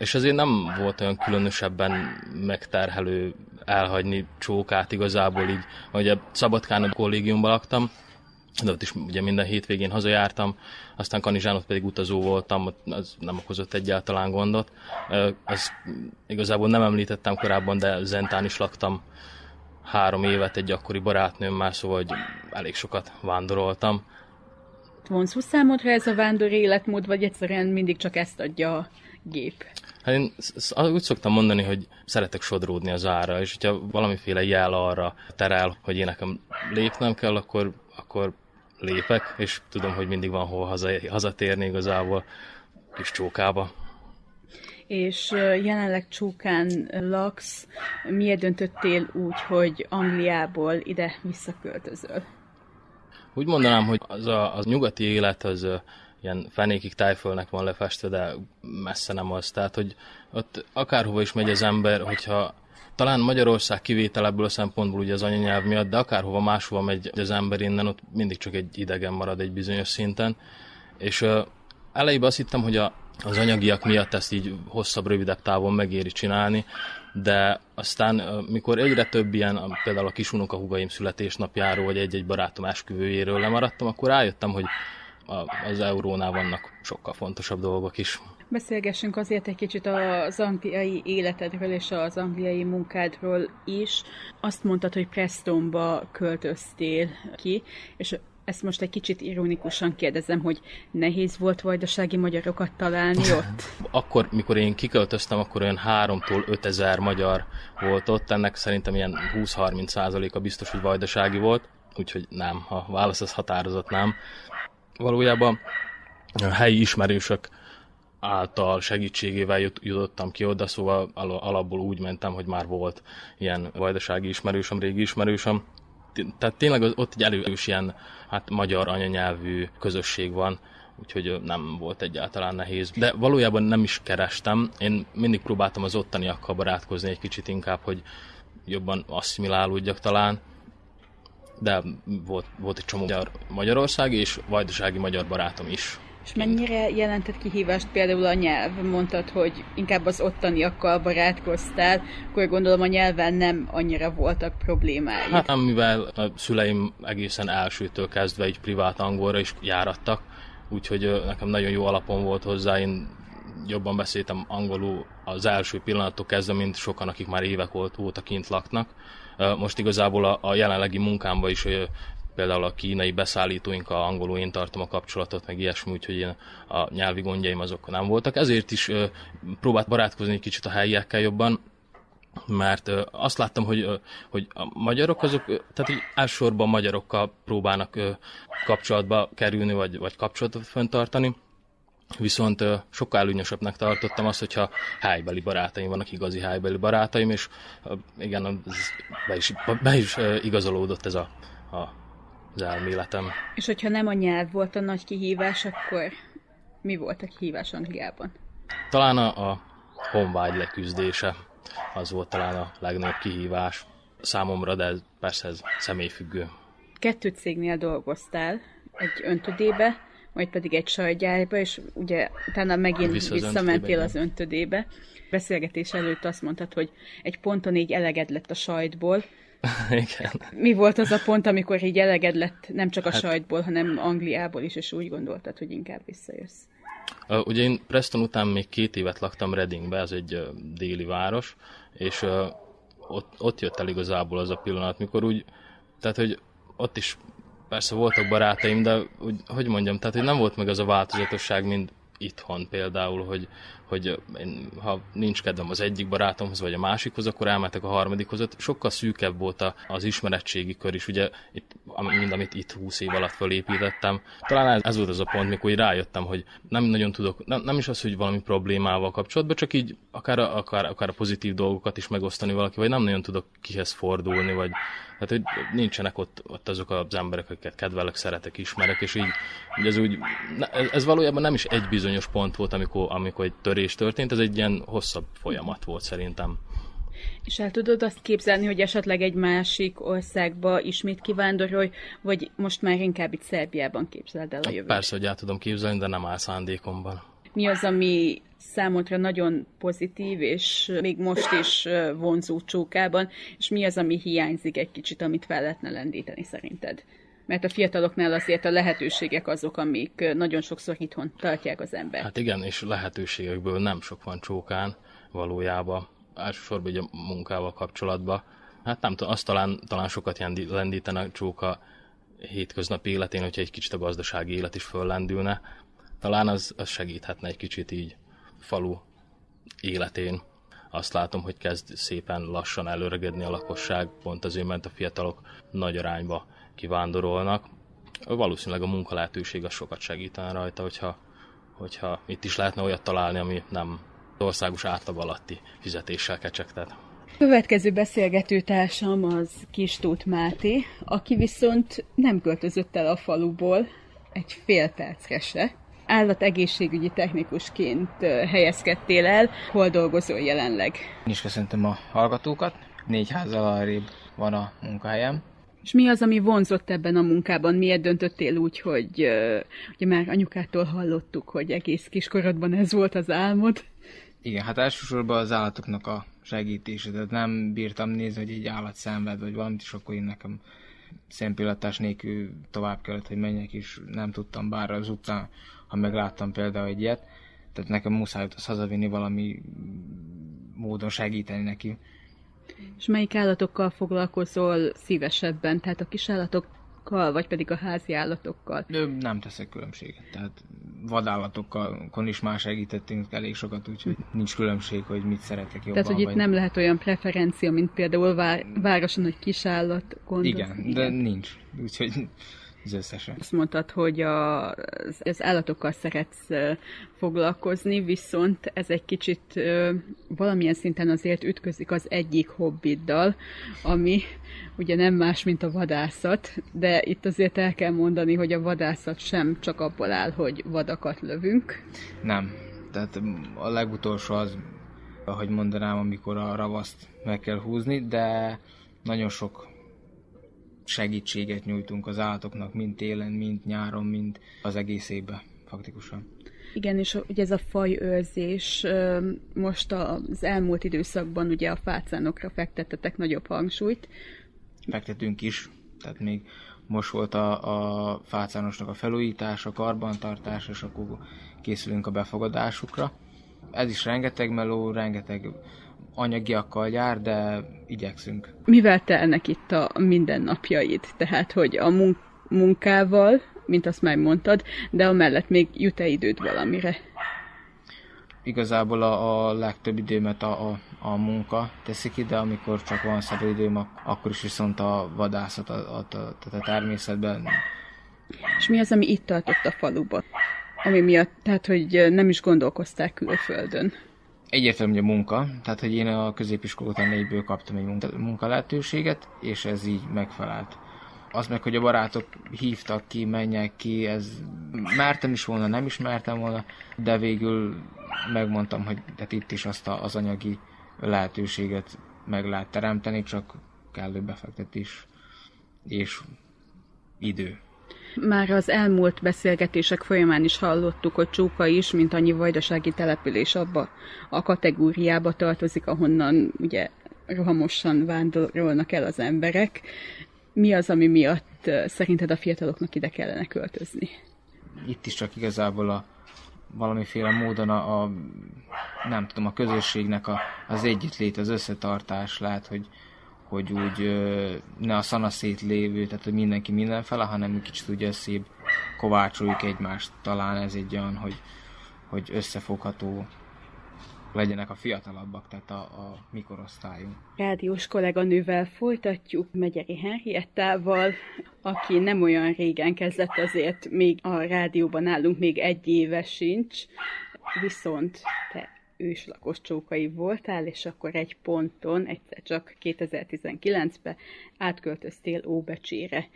és azért nem volt olyan különösebben megterhelő elhagyni csókát igazából így, a Szabadkán a kollégiumban laktam, de ott is ugye minden hétvégén hazajártam, aztán Kanizsánot pedig utazó voltam, az nem okozott egyáltalán gondot. Az igazából nem említettem korábban, de Zentán is laktam három évet egy akkori barátnőmmel, szóval hogy elég sokat vándoroltam. Vonzó számodra ez a vándor életmód, vagy egyszerűen mindig csak ezt adja gép? Hát én úgy szoktam mondani, hogy szeretek sodródni az ára, és hogyha valamiféle jel arra terel, hogy én nekem lépnem kell, akkor, akkor lépek, és tudom, hogy mindig van hol haza, hazatérni igazából kis csókába. És jelenleg csókán laksz. Miért döntöttél úgy, hogy Angliából ide visszaköltözöl? Úgy mondanám, hogy az a, az nyugati élet az ilyen fenékig tájfölnek van lefestve, de messze nem az. Tehát, hogy ott akárhova is megy az ember, hogyha talán Magyarország kivétel ebből a szempontból ugye az anyanyelv miatt, de akárhova máshova megy az ember innen, ott mindig csak egy idegen marad egy bizonyos szinten. És uh, elejében azt hittem, hogy a, az anyagiak miatt ezt így hosszabb, rövidebb távon megéri csinálni, de aztán mikor egyre több ilyen, például a kisunoka húgaim születésnapjáról, vagy egy-egy barátom esküvőjéről lemaradtam, akkor rájöttem, hogy az eurónál vannak sokkal fontosabb dolgok is. Beszélgessünk azért egy kicsit az angliai életedről és az angliai munkádról is. Azt mondtad, hogy Prestonba költöztél ki, és ezt most egy kicsit ironikusan kérdezem, hogy nehéz volt vajdasági magyarokat találni ott? akkor, mikor én kiköltöztem, akkor olyan 3-tól 5000 magyar volt ott, ennek szerintem ilyen 20-30 százaléka biztos, hogy vajdasági volt, úgyhogy nem, a válasz az határozott nem valójában a helyi ismerősök által segítségével jutottam ki oda, szóval alapból úgy mentem, hogy már volt ilyen vajdasági ismerősöm, régi ismerősöm. Tehát tényleg ott egy elős ilyen hát, magyar anyanyelvű közösség van, úgyhogy nem volt egyáltalán nehéz. De valójában nem is kerestem, én mindig próbáltam az ottaniakkal barátkozni egy kicsit inkább, hogy jobban asszimilálódjak talán, de volt, volt egy csomó magyar, Magyarországi és vajdasági magyar barátom is. És mennyire jelentett kihívást például a nyelv? Mondtad, hogy inkább az ottaniakkal barátkoztál, akkor gondolom a nyelven nem annyira voltak problémái. Hát mivel a szüleim egészen elsőtől kezdve egy privát angolra is járattak, úgyhogy nekem nagyon jó alapon volt hozzá, én jobban beszéltem angolul az első pillanattól kezdve, mint sokan, akik már évek volt, óta kint laknak. Most igazából a, a jelenlegi munkámban is például a kínai beszállítóinkkal angolul én tartom a kapcsolatot, meg ilyesmi, úgyhogy én a nyelvi gondjaim azok nem voltak. Ezért is próbált barátkozni egy kicsit a helyiekkel jobban, mert azt láttam, hogy, hogy a magyarok azok, tehát így elsősorban magyarokkal próbálnak kapcsolatba kerülni, vagy, vagy kapcsolatot fenntartani, Viszont sokkal előnyösebbnek tartottam azt, hogyha helybeli barátaim vannak, igazi helybeli barátaim, és igen, be is, be is igazolódott ez a, a, az elméletem. És hogyha nem a nyelv volt a nagy kihívás, akkor mi volt a kihívás Angliában? Talán a, a honvágy leküzdése az volt talán a legnagyobb kihívás számomra, de ez, persze ez személyfüggő. Kettő cégnél dolgoztál, egy öntödébe, majd pedig egy sajtgyárba, és ugye utána megint Vissza az visszamentél az öntödébe. Beszélgetés előtt azt mondtad, hogy egy ponton így eleged lett a sajtból. Igen. Mi volt az a pont, amikor így eleged lett nem csak a hát... sajtból, hanem Angliából is, és úgy gondoltad, hogy inkább visszajössz? Uh, ugye én Preston után még két évet laktam Readingbe, ez egy uh, déli város, és uh, ott, ott jött el igazából az a pillanat, mikor úgy, tehát hogy ott is persze voltak barátaim, de úgy, hogy mondjam, tehát hogy nem volt meg az a változatosság, mint itthon például, hogy, hogy én, ha nincs kedvem az egyik barátomhoz, vagy a másikhoz, akkor elmetek a harmadikhoz. Sokkal szűkebb volt az ismerettségi kör is, ugye, itt, mind amit itt 20 év alatt fölépítettem. Talán ez volt az a pont, mikor rájöttem, hogy nem nagyon tudok, nem, nem is az, hogy valami problémával kapcsolatban, csak így akár a, akár, akár a pozitív dolgokat is megosztani valaki, vagy nem nagyon tudok kihez fordulni, vagy tehát, hogy nincsenek ott, ott azok az emberek, akiket kedvelek, szeretek, ismerek, és így ez úgy, ez, ez valójában nem is egy bizonyos pont volt, amikor, amikor egy törés történt, ez egy ilyen hosszabb folyamat volt szerintem. És el tudod azt képzelni, hogy esetleg egy másik országba ismét kivándorolj, vagy most már inkább itt Szerbiában képzeld el a jövőt? Persze, hogy el tudom képzelni, de nem áll szándékomban. Mi az, ami számodra nagyon pozitív, és még most is vonzó csókában, és mi az, ami hiányzik egy kicsit, amit fel lehetne lendíteni szerinted? Mert a fiataloknál azért a lehetőségek azok, amik nagyon sokszor itthon tartják az ember. Hát igen, és lehetőségekből nem sok van csókán valójában, elsősorban a munkával kapcsolatban. Hát nem tudom, azt talán, talán sokat lendítene a csóka hétköznapi életén, hogyha egy kicsit a gazdasági élet is föllendülne. Talán az, az segíthetne egy kicsit így falu életén. Azt látom, hogy kezd szépen lassan előregedni a lakosság, pont azért, mert a fiatalok nagy arányba kivándorolnak. Valószínűleg a munkalehetőség az sokat segítene rajta, hogyha, hogyha itt is lehetne olyat találni, ami nem országos átlag alatti fizetéssel kecsegtet. Következő beszélgető társam az Kis Tóth Máté, aki viszont nem költözött el a faluból egy fél percre se, állategészségügyi technikusként helyezkedtél el. Hol dolgozol jelenleg? Én is köszöntöm a hallgatókat. Négy házzal arrébb van a munkahelyem. És mi az, ami vonzott ebben a munkában? Miért döntöttél úgy, hogy ugye már anyukától hallottuk, hogy egész kiskorodban ez volt az álmod? Igen, hát elsősorban az állatoknak a segítése, tehát nem bírtam nézni, hogy egy állat szenved, vagy valamit, és akkor én nekem szempillantás nélkül tovább kellett, hogy menjek, és nem tudtam, bár az utcán ha megláttam például egy ilyet, tehát nekem muszáj azt hazavinni valami módon segíteni neki. És melyik állatokkal foglalkozol szívesebben? Tehát a kisállatokkal, vagy pedig a házi állatokkal? Nem teszek különbséget. Tehát vadállatokkal is már segítettünk elég sokat, úgyhogy nincs különbség, hogy mit szeretek jobban. Tehát, hogy itt vagy... nem lehet olyan preferencia, mint például vár, városon, hogy kisállat gondol. Igen, Igen, de nincs. Úgyhogy az összesen. Azt mondtad, hogy a, az, az állatokkal szeretsz foglalkozni, viszont ez egy kicsit valamilyen szinten azért ütközik az egyik hobbiddal, ami ugye nem más, mint a vadászat, de itt azért el kell mondani, hogy a vadászat sem csak abból áll, hogy vadakat lövünk. Nem. Tehát a legutolsó az, ahogy mondanám, amikor a ravaszt meg kell húzni, de nagyon sok segítséget nyújtunk az állatoknak, mind télen, mind nyáron, mind az egész évben faktikusan. Igen, és ugye ez a fajőrzés, most az elmúlt időszakban ugye a fácánokra fektettetek nagyobb hangsúlyt. Fektetünk is, tehát még most volt a, a fácánosnak a felújítása, karbantartás, és akkor készülünk a befogadásukra. Ez is rengeteg meló, rengeteg anyagiakkal jár, de igyekszünk. Mivel telnek itt a mindennapjaid? Tehát, hogy a munkával, mint azt már mondtad, de amellett még jut-e időd valamire? Igazából a, a legtöbb időmet a, a, a munka teszi ki, de amikor csak van szabad időm, akkor is viszont a vadászat, a, a, a, a természetben. És mi az, ami itt tartott a faluba? Ami miatt, tehát, hogy nem is gondolkozták külföldön? Egyértelmű, hogy a munka, tehát, hogy én a középiskola után négyből kaptam egy munka, lehetőséget, és ez így megfelelt az meg, hogy a barátok hívtak ki, menjek ki, ez mertem is volna, nem is mertem volna, de végül megmondtam, hogy tehát itt is azt a, az anyagi lehetőséget meg lehet teremteni, csak kellő befektetés és idő. Már az elmúlt beszélgetések folyamán is hallottuk, hogy Csóka is, mint annyi vajdasági település abba a kategóriába tartozik, ahonnan ugye rohamosan vándorolnak el az emberek mi az, ami miatt szerinted a fiataloknak ide kellene költözni? Itt is csak igazából a valamiféle módon a, a nem tudom, a közösségnek a, az együttlét, az összetartás lehet, hogy, hogy úgy ne a szanaszét lévő, tehát hogy mindenki mindenfele, hanem kicsit úgy összébb kovácsoljuk egymást. Talán ez egy olyan, hogy, hogy összefogható legyenek a fiatalabbak, tehát a, a mikorosztályunk. Rádiós kolléganővel folytatjuk, Megyeri Henriettával, aki nem olyan régen kezdett, azért még a rádióban állunk, még egy éve sincs, viszont te őslakos csókai voltál, és akkor egy ponton, egyszer csak 2019-ben átköltöztél Óbecsére.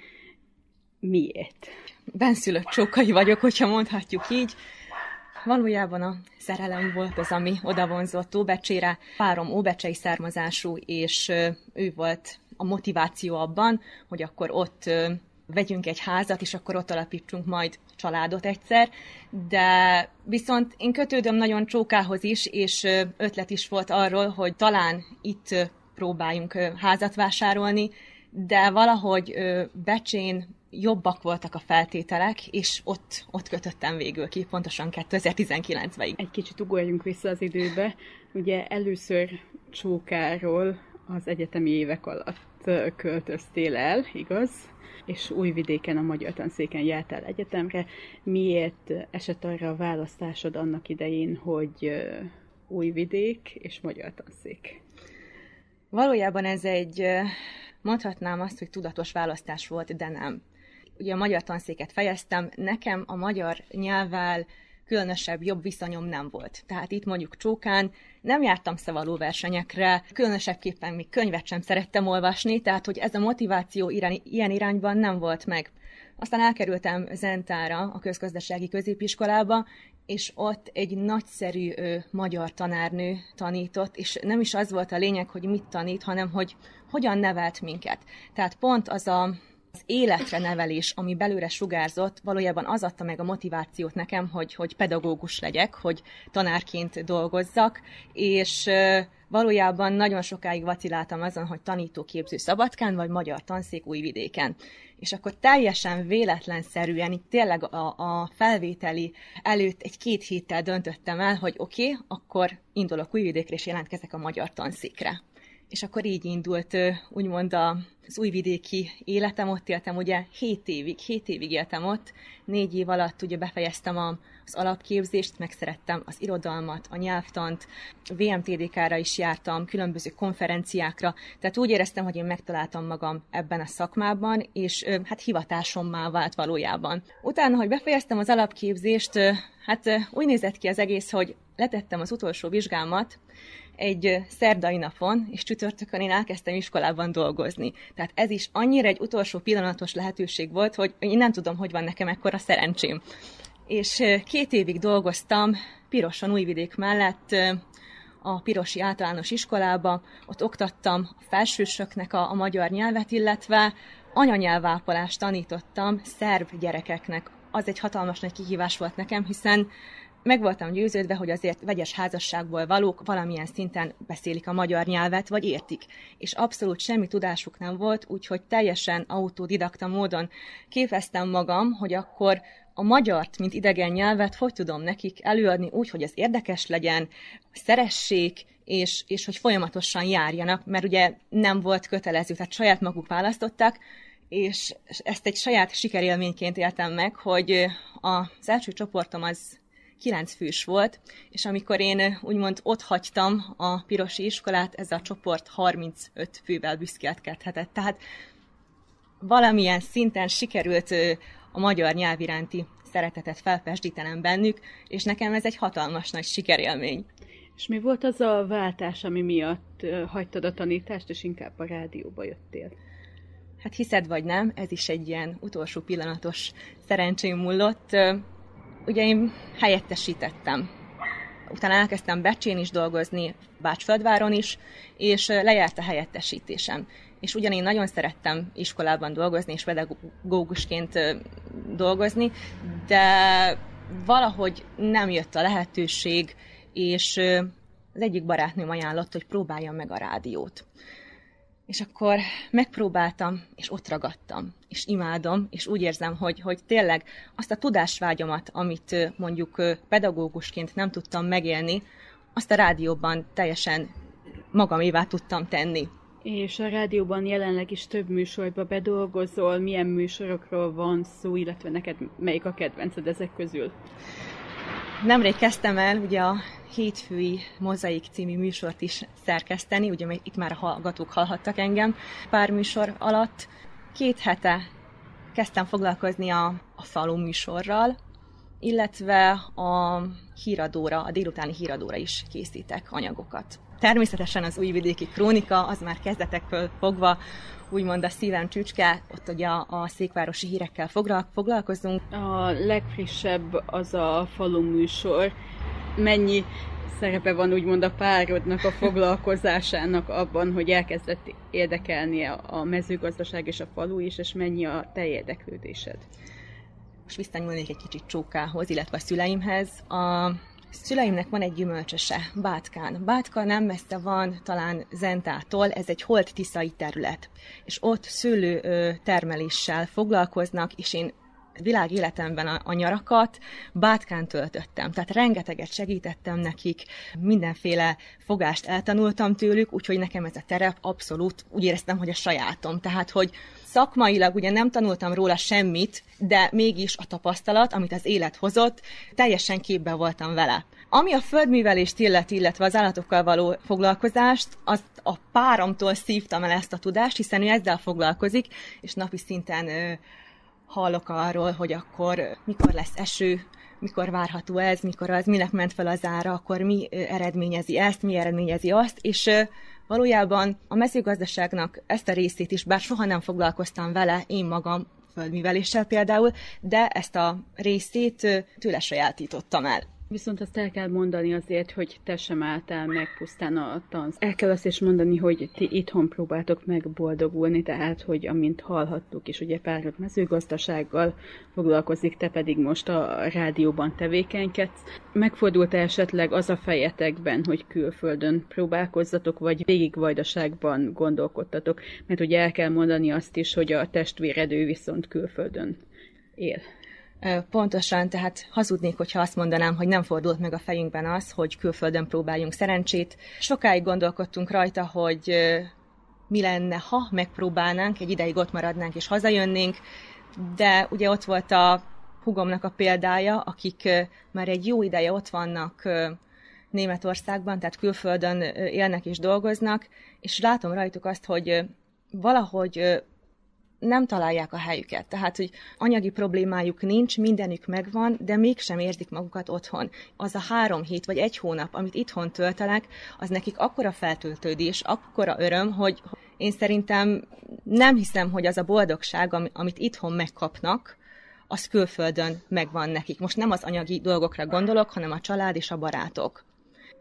Miért? Benszülött csókai vagyok, hogyha mondhatjuk így valójában a szerelem volt az, ami odavonzott Óbecsére. Párom óbecsei származású, és ő volt a motiváció abban, hogy akkor ott vegyünk egy házat, és akkor ott alapítsunk majd családot egyszer, de viszont én kötődöm nagyon Csókához is, és ötlet is volt arról, hogy talán itt próbáljunk házat vásárolni, de valahogy Becsén jobbak voltak a feltételek, és ott, ott kötöttem végül ki, pontosan 2019-ben. Egy kicsit ugorjunk vissza az időbe. Ugye először Csókáról az egyetemi évek alatt költöztél el, igaz? És Újvidéken a Magyar Tanszéken jártál egyetemre. Miért esett arra a választásod annak idején, hogy Újvidék és Magyar Tanszék? Valójában ez egy, mondhatnám azt, hogy tudatos választás volt, de nem ugye a magyar tanszéket fejeztem, nekem a magyar nyelvvel különösebb jobb viszonyom nem volt. Tehát itt mondjuk Csókán nem jártam szavaló versenyekre, különösebbképpen még könyvet sem szerettem olvasni, tehát hogy ez a motiváció irány, ilyen irányban nem volt meg. Aztán elkerültem Zentára, a közgazdasági középiskolába, és ott egy nagyszerű ö, magyar tanárnő tanított, és nem is az volt a lényeg, hogy mit tanít, hanem hogy hogyan nevelt minket. Tehát pont az a az életre nevelés, ami belőle sugárzott, valójában az adta meg a motivációt nekem, hogy, hogy pedagógus legyek, hogy tanárként dolgozzak, és valójában nagyon sokáig vaciláltam azon, hogy tanítóképző Szabadkán, vagy magyar tanszék Újvidéken. És akkor teljesen véletlenszerűen, itt tényleg a, a felvételi előtt egy-két héttel döntöttem el, hogy oké, okay, akkor indulok Újvidékre, és jelentkezek a magyar tanszékre és akkor így indult úgymond az újvidéki életem, ott éltem ugye 7 évig, 7 évig éltem ott, négy év alatt ugye befejeztem az alapképzést, megszerettem az irodalmat, a nyelvtant, VMTDK-ra is jártam, különböző konferenciákra, tehát úgy éreztem, hogy én megtaláltam magam ebben a szakmában, és hát hivatásommá vált valójában. Utána, hogy befejeztem az alapképzést, hát úgy nézett ki az egész, hogy letettem az utolsó vizsgámat, egy szerdai napon, és csütörtökön én elkezdtem iskolában dolgozni. Tehát ez is annyira egy utolsó pillanatos lehetőség volt, hogy én nem tudom, hogy van nekem ekkora szerencsém. És két évig dolgoztam Piroson Újvidék mellett, a Pirosi Általános Iskolába, ott oktattam a felsősöknek a, a magyar nyelvet, illetve anyanyelvápolást tanítottam szerb gyerekeknek az egy hatalmas nagy kihívás volt nekem, hiszen meg voltam győződve, hogy azért vegyes házasságból valók valamilyen szinten beszélik a magyar nyelvet, vagy értik. És abszolút semmi tudásuk nem volt, úgyhogy teljesen autodidakta módon képeztem magam, hogy akkor a magyart, mint idegen nyelvet, hogy tudom nekik előadni úgy, hogy ez érdekes legyen, szeressék, és, és hogy folyamatosan járjanak, mert ugye nem volt kötelező, tehát saját maguk választották, és ezt egy saját sikerélményként éltem meg, hogy az első csoportom az kilenc fős volt, és amikor én úgymond ott hagytam a pirosi iskolát, ez a csoport 35 fővel büszkélkedhetett. Tehát valamilyen szinten sikerült a magyar nyelv iránti szeretetet felpesdítenem bennük, és nekem ez egy hatalmas nagy sikerélmény. És mi volt az a váltás, ami miatt hagytad a tanítást, és inkább a rádióba jöttél? Hát hiszed vagy nem, ez is egy ilyen utolsó pillanatos szerencsém múlott. Ugye én helyettesítettem. Utána elkezdtem Becsén is dolgozni, Bácsföldváron is, és lejárt a helyettesítésem. És ugyan én nagyon szerettem iskolában dolgozni, és pedagógusként dolgozni, de valahogy nem jött a lehetőség, és az egyik barátnőm ajánlott, hogy próbáljam meg a rádiót. És akkor megpróbáltam, és ott ragadtam, és imádom, és úgy érzem, hogy, hogy tényleg azt a tudásvágyamat, amit mondjuk pedagógusként nem tudtam megélni, azt a rádióban teljesen magamévá tudtam tenni. És a rádióban jelenleg is több műsorba bedolgozol, milyen műsorokról van szó, illetve neked melyik a kedvenced ezek közül? Nemrég kezdtem el ugye a hétfői Mozaik című műsort is szerkeszteni, ugye itt már a hallgatók hallhattak engem pár műsor alatt. Két hete kezdtem foglalkozni a, a falu műsorral, illetve a híradóra, a délutáni híradóra is készítek anyagokat. Természetesen az újvidéki krónika, az már kezdetekről fogva úgymond a szívem csücske, ott ugye a, a székvárosi hírekkel foglalkozunk. A legfrissebb az a falu műsor. Mennyi szerepe van úgymond a párodnak a foglalkozásának abban, hogy elkezdett érdekelni a mezőgazdaság és a falu is, és mennyi a te érdeklődésed? Most visszanyúlnék egy kicsit csókához, illetve a szüleimhez. A szüleimnek van egy gyümölcsöse, Bátkán. Bátka nem messze van talán Zentától, ez egy holt tiszai terület. És ott szőlő termeléssel foglalkoznak, és én világ életemben a, a nyarakat bátkán töltöttem. Tehát rengeteget segítettem nekik, mindenféle fogást eltanultam tőlük, úgyhogy nekem ez a terep abszolút úgy éreztem, hogy a sajátom. Tehát, hogy szakmailag ugye nem tanultam róla semmit, de mégis a tapasztalat, amit az élet hozott, teljesen képbe voltam vele. Ami a földművelést illeti, illetve az állatokkal való foglalkozást, azt a páromtól szívtam el ezt a tudást, hiszen ő ezzel foglalkozik, és napi szinten hallok arról, hogy akkor mikor lesz eső, mikor várható ez, mikor az, minek ment fel az ára, akkor mi eredményezi ezt, mi eredményezi azt, és valójában a mezőgazdaságnak ezt a részét is, bár soha nem foglalkoztam vele, én magam földműveléssel például, de ezt a részét tőle sajátítottam el. Viszont azt el kell mondani azért, hogy te sem álltál meg pusztán a tansz. El kell azt is mondani, hogy ti itthon próbáltok meg boldogulni, tehát, hogy amint hallhattuk is, ugye párod mezőgazdasággal foglalkozik, te pedig most a rádióban tevékenykedsz. Megfordult -e esetleg az a fejetekben, hogy külföldön próbálkozzatok, vagy végig vajdaságban gondolkodtatok? Mert ugye el kell mondani azt is, hogy a testvéredő viszont külföldön él. Pontosan, tehát hazudnék, hogyha azt mondanám, hogy nem fordult meg a fejünkben az, hogy külföldön próbáljunk szerencsét. Sokáig gondolkodtunk rajta, hogy mi lenne, ha megpróbálnánk, egy ideig ott maradnánk és hazajönnénk, de ugye ott volt a hugomnak a példája, akik már egy jó ideje ott vannak Németországban, tehát külföldön élnek és dolgoznak, és látom rajtuk azt, hogy valahogy nem találják a helyüket. Tehát, hogy anyagi problémájuk nincs, mindenük megvan, de mégsem érzik magukat otthon. Az a három hét vagy egy hónap, amit itthon töltenek, az nekik akkora feltöltődés, akkora öröm, hogy én szerintem nem hiszem, hogy az a boldogság, amit itthon megkapnak, az külföldön megvan nekik. Most nem az anyagi dolgokra gondolok, hanem a család és a barátok.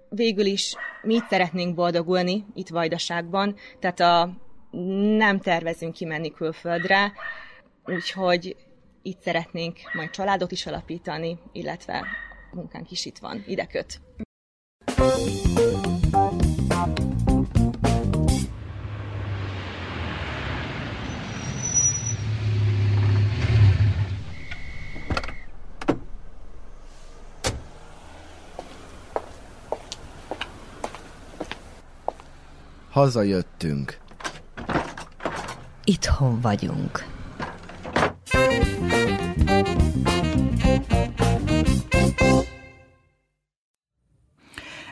Végül is mi itt szeretnénk boldogulni, itt Vajdaságban, tehát a nem tervezünk kimenni külföldre, úgyhogy itt szeretnénk majd családot is alapítani, illetve munkánk is itt van, ide köt. Hazajöttünk. Itthon vagyunk.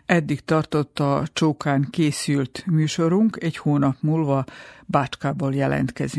Eddig tartott a csókán készült műsorunk, egy hónap múlva Bácskából jelentkezünk.